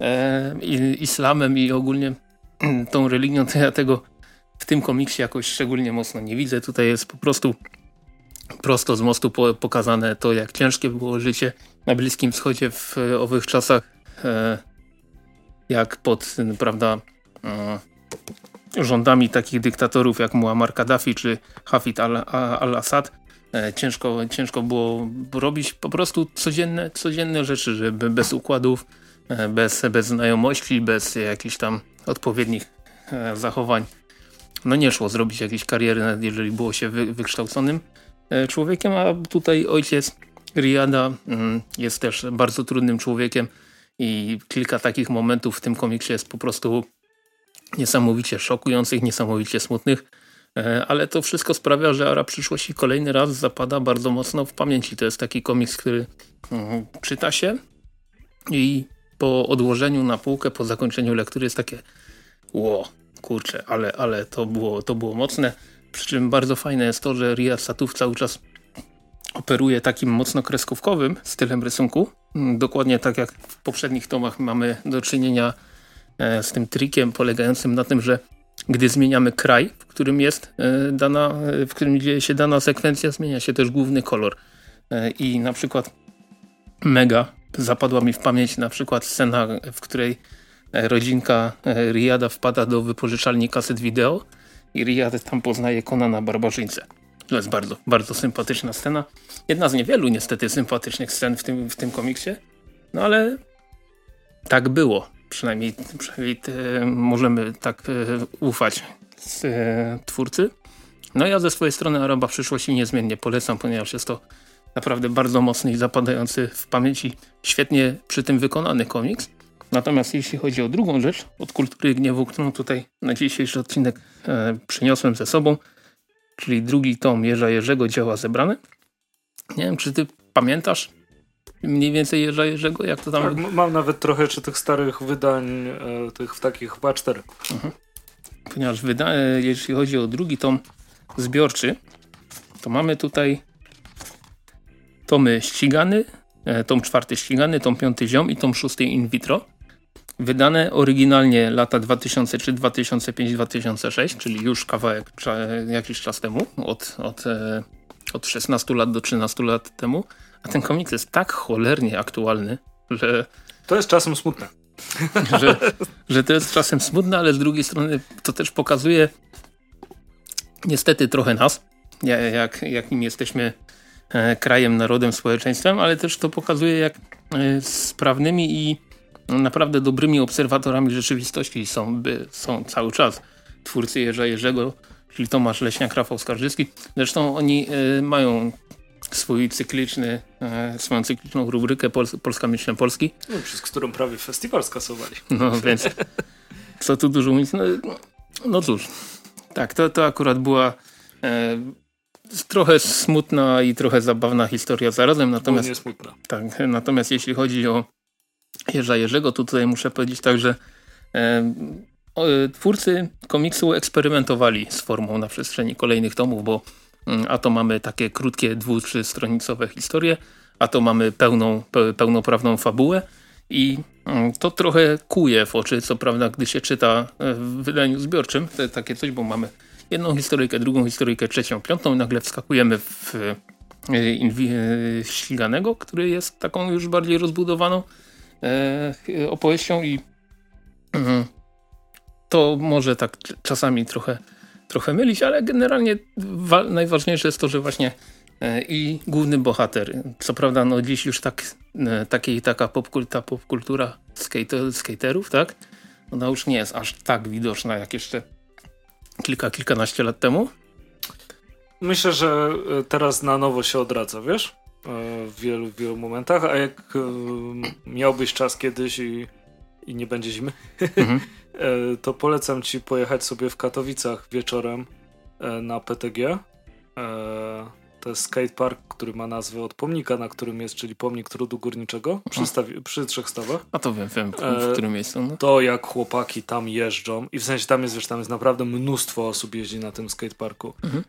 e, islamem i ogólnie tą religią, to ja tego w tym komiksie jakoś szczególnie mocno nie widzę. Tutaj jest po prostu prosto z mostu pokazane to, jak ciężkie było życie na Bliskim Wschodzie w owych czasach, e, jak pod, prawda, e, rządami takich dyktatorów jak Muammar Gaddafi czy Hafid al-Assad e, ciężko, ciężko było robić po prostu codzienne, codzienne rzeczy, żeby bez układów, bez, bez znajomości, bez jakichś tam odpowiednich zachowań. No nie szło zrobić jakiejś kariery, jeżeli było się wy, wykształconym E, człowiekiem, a tutaj ojciec Riada mm, jest też bardzo trudnym człowiekiem i kilka takich momentów w tym komiksie jest po prostu niesamowicie szokujących, niesamowicie smutnych, e, ale to wszystko sprawia, że Ara przyszłości kolejny raz zapada bardzo mocno w pamięci. To jest taki komiks, który mm, czyta się i po odłożeniu na półkę, po zakończeniu lektury jest takie ło, kurczę, ale, ale to, było, to było mocne. Przy czym bardzo fajne jest to, że Riyad Satuf cały czas operuje takim mocno kreskówkowym stylem rysunku. Dokładnie tak jak w poprzednich tomach mamy do czynienia e, z tym trikiem polegającym na tym, że gdy zmieniamy kraj, w którym jest e, dana, e, w którym dzieje się dana sekwencja, zmienia się też główny kolor. I na przykład mega zapadła mi w pamięć na przykład scena, w której rodzinka Riada wpada do wypożyczalni kaset wideo i Riyad tam poznaje Konana Barbarzyńcę. To jest bardzo, bardzo sympatyczna scena. Jedna z niewielu niestety sympatycznych scen w tym, w tym komiksie. No ale tak było. Przynajmniej, przynajmniej te, możemy tak e, ufać z, e, twórcy. No ja ze swojej strony Araba przyszłości niezmiennie polecam, ponieważ jest to naprawdę bardzo mocny i zapadający w pamięci, świetnie przy tym wykonany komiks. Natomiast jeśli chodzi o drugą rzecz, od kultury gniewu, którą tutaj na dzisiejszy odcinek e, przyniosłem ze sobą, czyli drugi tom Jerza Jerzego Dzieła Zebrane. Nie wiem, czy ty pamiętasz mniej więcej Jerza Jerzego, jak to tam... Tak, mam nawet trochę czy tych starych wydań, e, tych w takich chyba cztery. Mhm. Ponieważ wyda e, jeśli chodzi o drugi tom zbiorczy, to mamy tutaj tomy ścigany, e, tom czwarty ścigany, tom piąty ziom i tom szósty in vitro. Wydane oryginalnie lata 2003, 2005, 2006, czyli już kawałek jakiś czas temu, od, od, e, od 16 lat do 13 lat temu. A ten komiks jest tak cholernie aktualny, że... To jest czasem smutne. Że, że to jest czasem smutne, ale z drugiej strony to też pokazuje niestety trochę nas, jak, jakim jesteśmy e, krajem, narodem, społeczeństwem, ale też to pokazuje, jak e, sprawnymi i naprawdę dobrymi obserwatorami rzeczywistości są, by, są cały czas twórcy Jerza Jerzego, czyli Tomasz Leśniak, Rafał Skarżyski. Zresztą oni y, mają swój cykliczny, swoją cykliczną rubrykę Pol Polska Myślę Polski. No, przez którą prawie festiwal skasowali. No więc co tu dużo mówić. No, no cóż, tak, to, to akurat była trochę smutna i trochę zabawna historia zarazem. Natomiast, nie smutna. Tak, natomiast jeśli chodzi o Jerza Jerzego, to tutaj muszę powiedzieć tak, że e, twórcy komiksu eksperymentowali z formą na przestrzeni kolejnych tomów, bo mm, a to mamy takie krótkie dwu, trzy stronicowe historie, a to mamy pełną, pełnoprawną fabułę i mm, to trochę kuje w oczy, co prawda, gdy się czyta e, w wydaniu zbiorczym, to takie coś, bo mamy jedną historyjkę, drugą historyjkę, trzecią, piątą i nagle wskakujemy w e, ściganego, który jest taką już bardziej rozbudowaną e, opowieścią i mm, to może tak czasami trochę, trochę mylić, ale generalnie najważniejsze jest to, że właśnie e, i główny bohater, co prawda no dziś już tak, e, takiej, taka popkulta, popkultura skater, skaterów, tak? Ona już nie jest aż tak widoczna jak jeszcze kilka, kilkanaście lat temu. Myślę, że e, teraz na nowo się odradza, wiesz? w wielu, wielu momentach, a jak miałbyś czas kiedyś i, i nie będzie zimy, mhm. E, to polecam ci pojechać sobie w Katowicach wieczorem e, na PTG. E, to jest skatepark, który ma nazwę od pomnika, na którym jest, czyli pomnik trudu górniczego przy, stawi- przy trzech stawach. A to wiem, wiem w którym miejscu. No. To jak chłopaki tam jeżdżą i w sensie tam jest, wiesz, tam jest naprawdę mnóstwo osób jeździ na tym skateparku. Mhm.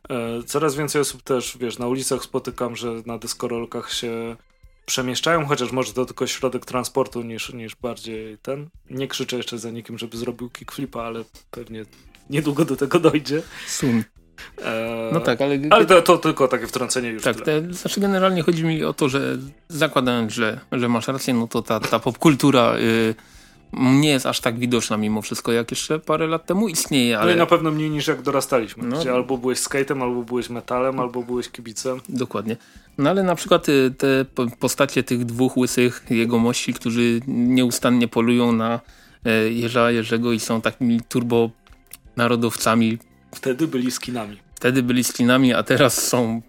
Coraz więcej osób też, wiesz, na ulicach spotykam, że na deskorolkach się przemieszczają, chociaż może to tylko środek transportu niż, niż bardziej ten. Nie krzyczę jeszcze za nikim, żeby zrobił kickflipa, ale pewnie niedługo do tego dojdzie. Sun. No tak, ale... Ale to, to, tylko takie wtrącenie już Tak, te, znaczy generalnie chodzi mi o to, że zakładając, że, że masz rację, no to ta, ta popkultura... Yy, nie jest aż tak widoczna mimo wszystko, jak jeszcze parę lat temu istnieje. Ale... No i na pewno mniej niż jak dorastaliśmy. No. Gdzie albo byłeś skatem, albo byłeś metalem, albo byłeś kibicem. Dokładnie. No ale na przykład y, te postacie tych dwóch łysych jegomości, którzy nieustannie polują na e, Jerza Jerzego i są takimi turbo narodowcami. Wtedy byli skinami. Wtedy byli skinami, a teraz są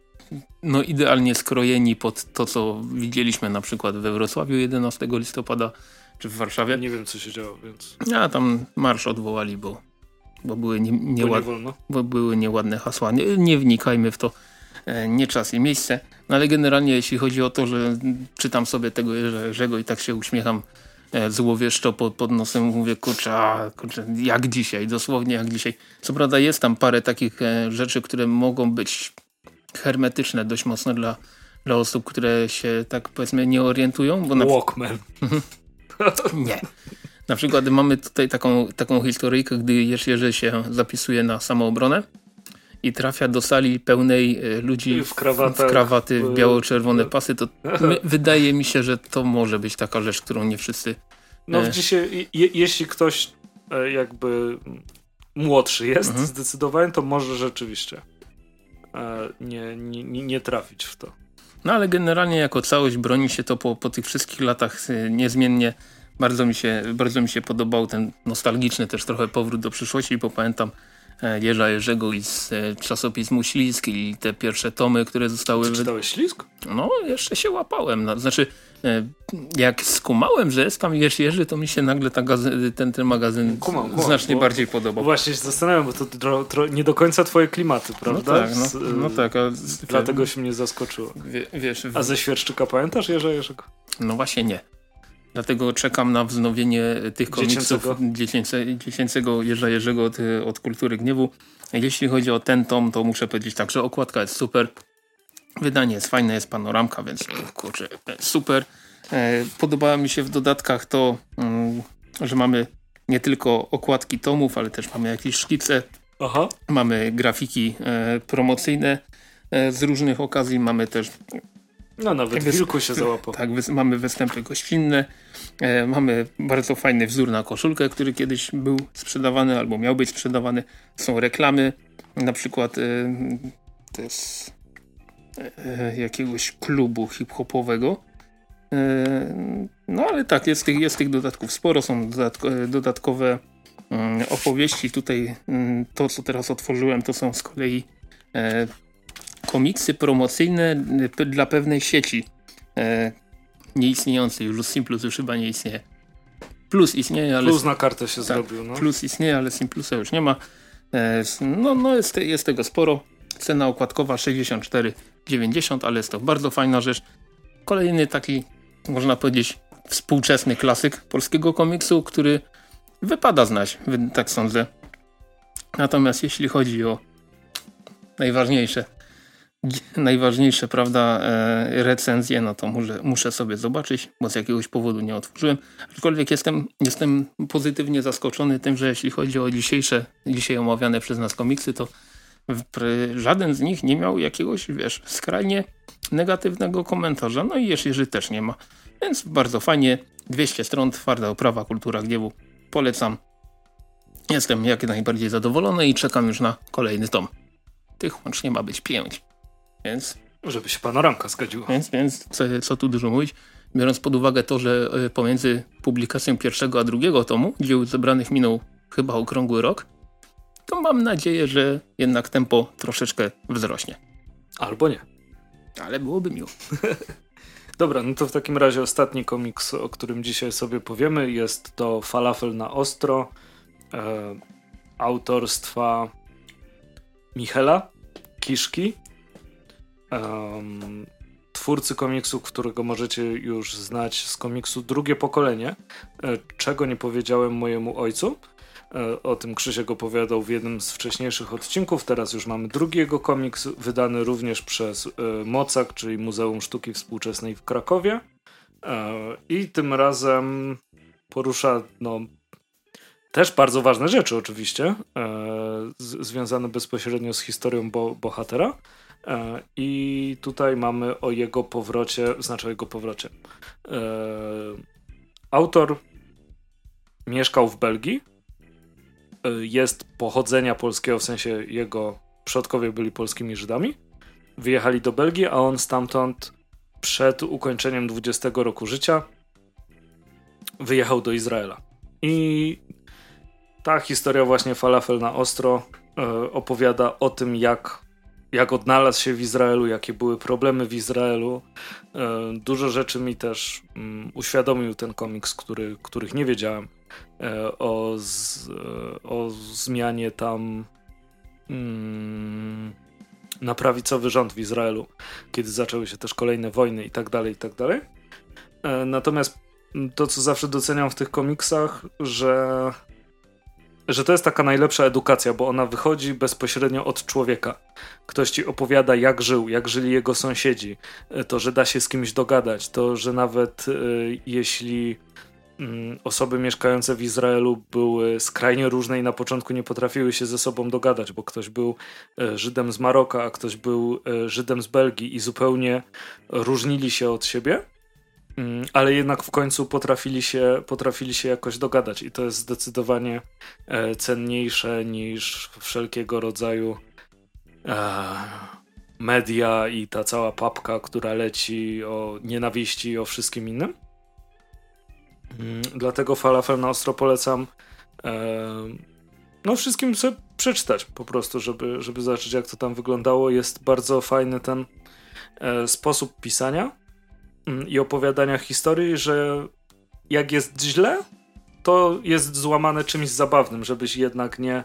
no idealnie skrojeni pod to, co widzieliśmy na przykład we Wrocławiu 11 listopada czy w Warszawie. Nie wiem, co się działo, więc... A tam marsz odwołali, bo, bo, były, nie, nieład... bo, bo były nieładne hasła. Nie, nie wnikajmy w to. E, nie czas i miejsce. No ale generalnie jeśli chodzi o to, że czytam sobie tego Jerzego i tak się uśmiecham złowieszczo pod, pod nosem, mówię kurczę, a, kurczę, jak dzisiaj, dosłownie jak dzisiaj. Co prawda jest tam parę takich e, rzeczy, które mogą być hermetyczne dość mocno dla, dla osób, które się tak powiedzmy nie orientują. Bo na... Walkman. Nie. Na przykład mamy tutaj taką, taką historyjkę, gdy Jerzy się zapisuje na samoobronę i trafia do sali pełnej e, ludzi w, w krawaty, w biało-czerwone pasy, to my, wydaje mi się, że to może być taka rzecz, którą nie wszyscy... No e... dzisiaj, je, jeśli ktoś e, jakby młodszy jest mhm. zdecydowanie, to może rzeczywiście e, nie, nie, nie trafić w to. No ale generalnie jako całość broni się to po, po tych wszystkich latach e, niezmiennie. Bardzo mi, się, bardzo mi się podobał ten nostalgiczny też trochę powrót do przyszłości, bo pamiętam e, Jerza Jerzego i z e, czasopismu Ślisk i te pierwsze tomy, które zostały... Czy czytałeś Ślisk? No, jeszcze się łapałem. No, znaczy, e, jak skumałem, że jest tam Jerzy Jerzy, to mi się nagle ten, ten magazyn kumam, kumam, znacznie bardziej podobał. Właśnie się zastanawiam, bo to tro, tro, nie do końca twoje klimaty, prawda? No tak, no, no tak. A, dlatego się mnie zaskoczyło. Wie, wiesz, a ze Świerszczyka pamiętasz Jerza Jerzego? No właśnie nie. Dlatego czekam na wznowienie tych komiksów dziecięcego, dziecięcego Jerza Jerzego od, od Kultury Gniewu. Jeśli chodzi o ten tom, to muszę powiedzieć tak, że okładka jest super. Wydanie jest fajne, jest panoramka, więc kurczę, super. E, podobało mi się w dodatkach to, mm, że mamy nie tylko okładki tomów, ale też mamy jakieś szkice. Aha. Mamy grafiki e, promocyjne e, z różnych okazji. Mamy też no nawet Wys wilku się załapał. Tak, mamy występy gościnne, e, mamy bardzo fajny wzór na koszulkę, który kiedyś był sprzedawany albo miał być sprzedawany. Są reklamy, na przykład e, to jest e, jakiegoś klubu hip-hopowego. E, no ale tak, jest tych, jest tych dodatków sporo, są dodatko, dodatkowe mm, opowieści. Tutaj mm, to, co teraz otworzyłem, to są z kolei e, komiksy promocyjne y, dla pewnej sieci e, nieistniejącej. Już Simplus już chyba nie istnieje. Plus istnieje, ale... Plus na kartę się tak, zrobił, no. Plus istnieje, ale Simplusa już nie ma. E, no, no jest, jest tego sporo. Cena okładkowa 64,90, ale jest to bardzo fajna rzecz. Kolejny taki, można powiedzieć, współczesny klasyk polskiego komiksu, który wypada znać, tak sądzę. Natomiast jeśli chodzi o najważniejsze najważniejsze, prawda, e, recenzje, no to muszę, sobie zobaczyć, bo z jakiegoś powodu nie otworzyłem. Aczkolwiek jestem, jestem pozytywnie zaskoczony tym, że jeśli chodzi o dzisiejsze, dzisiaj omawiane przez nas komiksy, to żaden z nich nie miał jakiegoś, wiesz, skrajnie negatywnego komentarza. No i Jerzy też nie ma. Więc bardzo fajnie. 200 stron, twarda oprawa, kultura gniewu. Polecam. Jestem jak najbardziej zadowolony i czekam już na kolejny tom. Tych łącznie ma być pięć. Więc... Żeby się panoramka zgodziła. Więc, więc co, co tu dużo mówić. Biorąc pod uwagę to, że e, pomiędzy publikacją pierwszego a drugiego tomu dzieł zebranych minął chyba okrągły rok, to mam nadzieję, że jednak tempo troszeczkę wzrośnie. Albo nie. Ale byłoby miło. Dobra, no to w takim razie ostatni komiks, o którym dzisiaj sobie powiemy, jest to Falafel na ostro e, autorstwa Michela Kiszki um, twórcy komiksu, którego możecie już znać z komiksu Drugie Pokolenie, e, czego nie powiedziałem mojemu ojcu. E, o tym Krzysiek opowiadał w jednym z wcześniejszych odcinków. Teraz już mamy drugiego komiks, wydany również przez e, Mocak, czyli Muzeum Sztuki Współczesnej w Krakowie. I tym razem porusza no, też bardzo ważne rzeczy oczywiście, związane bezpośrednio z historią bo bohatera. E, I tutaj mamy o jego powrocie, znaczy o jego powrocie. E, autor mieszkał w Belgii. E, jest pochodzenia polskiego, w sensie jego przodkowie byli polskimi Żydami. Wyjechali do Belgii, a on stamtąd przed ukończeniem 20 roku życia wyjechał do Izraela. I ta historia właśnie Falafel na ostro opowiada o tym, jak jak odnalazł się w Izraelu, jakie były problemy w Izraelu. E, dużo rzeczy mi też mm, uświadomił ten komiks, który, których nie wiedziałem e, o, z, e, o zmianie tam mm, na prawicowy rząd w Izraelu, kiedy zaczęły się też kolejne wojny i tak dalej, i tak dalej. Natomiast to, co zawsze doceniam w tych komiksach, że że to jest taka najlepsza edukacja, bo ona wychodzi bezpośrednio od człowieka. Ktoś ci opowiada, jak żył, jak żyli jego sąsiedzi, e, to, że da się z kimś dogadać, to, że nawet y, jeśli y, osoby mieszkające w Izraelu były skrajnie różne i na początku nie potrafiły się ze sobą dogadać, bo ktoś był y, Żydem z Maroka, a ktoś był Żydem z Belgii i zupełnie różnili się od siebie Mm, ale jednak w końcu potrafili się, potrafili się jakoś dogadać i to jest zdecydowanie e, cenniejsze niż wszelkiego rodzaju e, media i ta cała papka, która leci o nienawiści i o wszystkim innym. Mm, dlatego falafel na ostro polecam e, no wszystkim sobie przeczytać po prostu, żeby, żeby zobaczyć jak to tam wyglądało. Jest bardzo fajny ten sposób pisania mm, i opowiadania historii, że jak jest źle, to jest złamane czymś zabawnym, żebyś jednak nie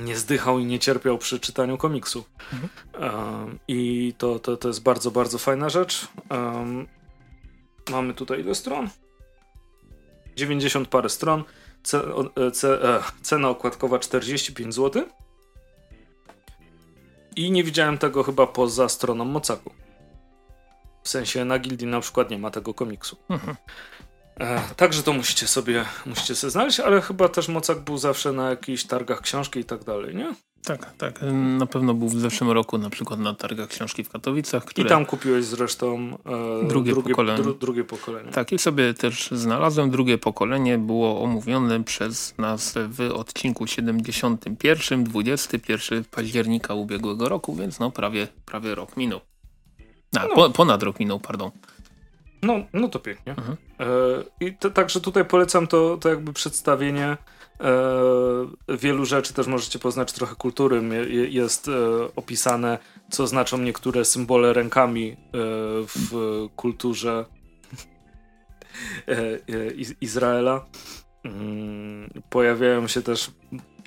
nie zdychał i nie cierpiał przy czytaniu komiksu. Mhm. Um, I to, to, to jest bardzo, bardzo fajna rzecz. Um, mamy tutaj ile stron? 90 parę stron. E, e, cena okładkowa 45 zł. I nie widziałem tego chyba poza stroną Mocaku. W sensie na Gildii na przykład nie ma tego komiksu. Mhm. E, także to musicie sobie, musicie sobie znaleźć, ale chyba też Mocak był zawsze na jakichś targach książki i tak dalej, nie? Tak, tak. Na pewno był w zeszłym roku na przykład na targach książki w Katowicach. Które... I tam kupiłeś zresztą e, drugie, drugie, pokolenie. Dru, drugie pokolenie. Tak, i sobie też znalazłem. Drugie pokolenie było omówione przez nas w odcinku 71, 21 października ubiegłego roku, więc no prawie, prawie rok minął. A, no. po, ponad rok minął, pardon. No, no to pięknie. Mhm. E, I to, także tutaj polecam to, to jakby przedstawienie e, wielu rzeczy. Też możecie poznać trochę kultury. Jest e, opisane, co znaczą niektóre symbole rękami e, w kulturze e, e, Izraela. Mm, pojawiają się też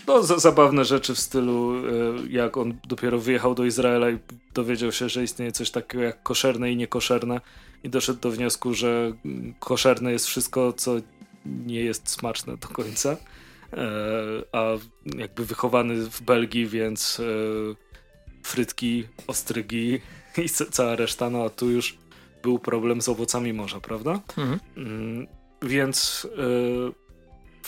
no, zabawne rzeczy w stylu, jak on dopiero wyjechał do Izraela i dowiedział się, że istnieje coś takiego jak koszerne i niekoszerne i doszedł do wniosku, że koszerne jest wszystko, co nie jest smaczne do końca. E, a jakby wychowany w Belgii, więc e, frytki, ostrygi i cała reszta, no a tu już był problem z owocami morza, prawda? Mhm. Mm, więc e,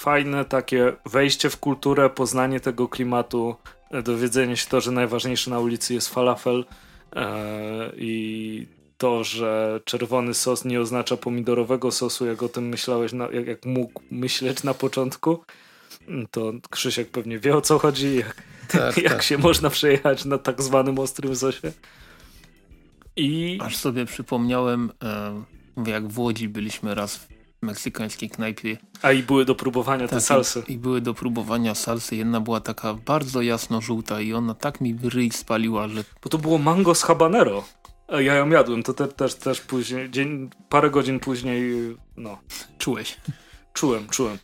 fajne takie wejście w kulturę, poznanie tego klimatu, dowiedzenie się to, że najważniejsze na ulicy jest falafel i to, że czerwony sos nie oznacza pomidorowego sosu, jak o tym myślałeś, na, jak, jak mógł myśleć na początku, to Krzysiek pewnie wie o co chodzi, jak, tak, jak tak. się można przejechać na tak zwanym ostrym sosie. I... Aż sobie przypomniałem, e, jak w Łodzi byliśmy raz w meksykańskiej knajpie. A i były do próbowania te tak, salsy. I, I, były do próbowania salsy. Jedna była taka bardzo jasno-żółta i ona tak mi ryj spaliła, że... Bo to było mango z habanero. Ja ją jadłem, to te, też, też później, dzień, parę godzin później, no. Czułeś? Czułem, czułem.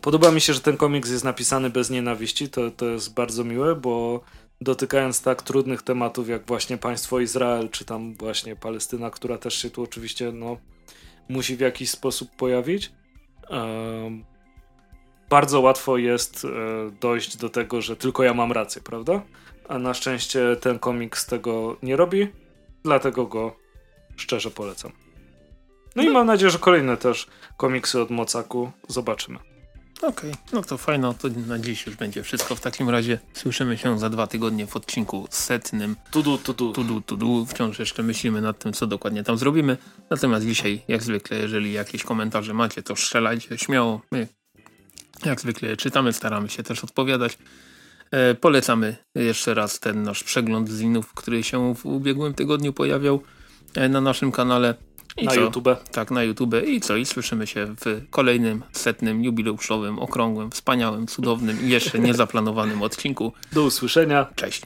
Podoba mi się, że ten komiks jest napisany bez nienawiści, to, to jest bardzo miłe, bo dotykając tak trudnych tematów jak właśnie państwo Izrael, czy tam właśnie Palestyna, która też się tu oczywiście no, musi w jakiś sposób pojawić, bardzo łatwo jest e, dojść do tego, że tylko ja mam rację, prawda? A na szczęście ten komiks tego nie robi Dlatego go szczerze polecam. No, no. i mam nadzieję, że kolejne też komiksy od Mocaku zobaczymy. Okej, okay, no to fajno, to na dziś już będzie wszystko. W takim razie słyszymy się za dwa tygodnie w odcinku setnym. Tudu, tudu. Tudu, tudu. Wciąż jeszcze myślimy nad tym, co dokładnie tam zrobimy. Natomiast dzisiaj, jak zwykle, jeżeli jakieś komentarze macie, to strzelajcie śmiało. My, jak zwykle, czytamy, staramy się też odpowiadać. E, polecamy jeszcze raz ten nasz przegląd zinów, który się w ubiegłym tygodniu pojawiał e, na naszym kanale. I na co? YouTube. Tak, na YouTube. I co? I słyszymy się w kolejnym setnym, jubileuszowym, okrągłym, wspaniałym, cudownym i jeszcze niezaplanowanym odcinku. Do usłyszenia. Cześć.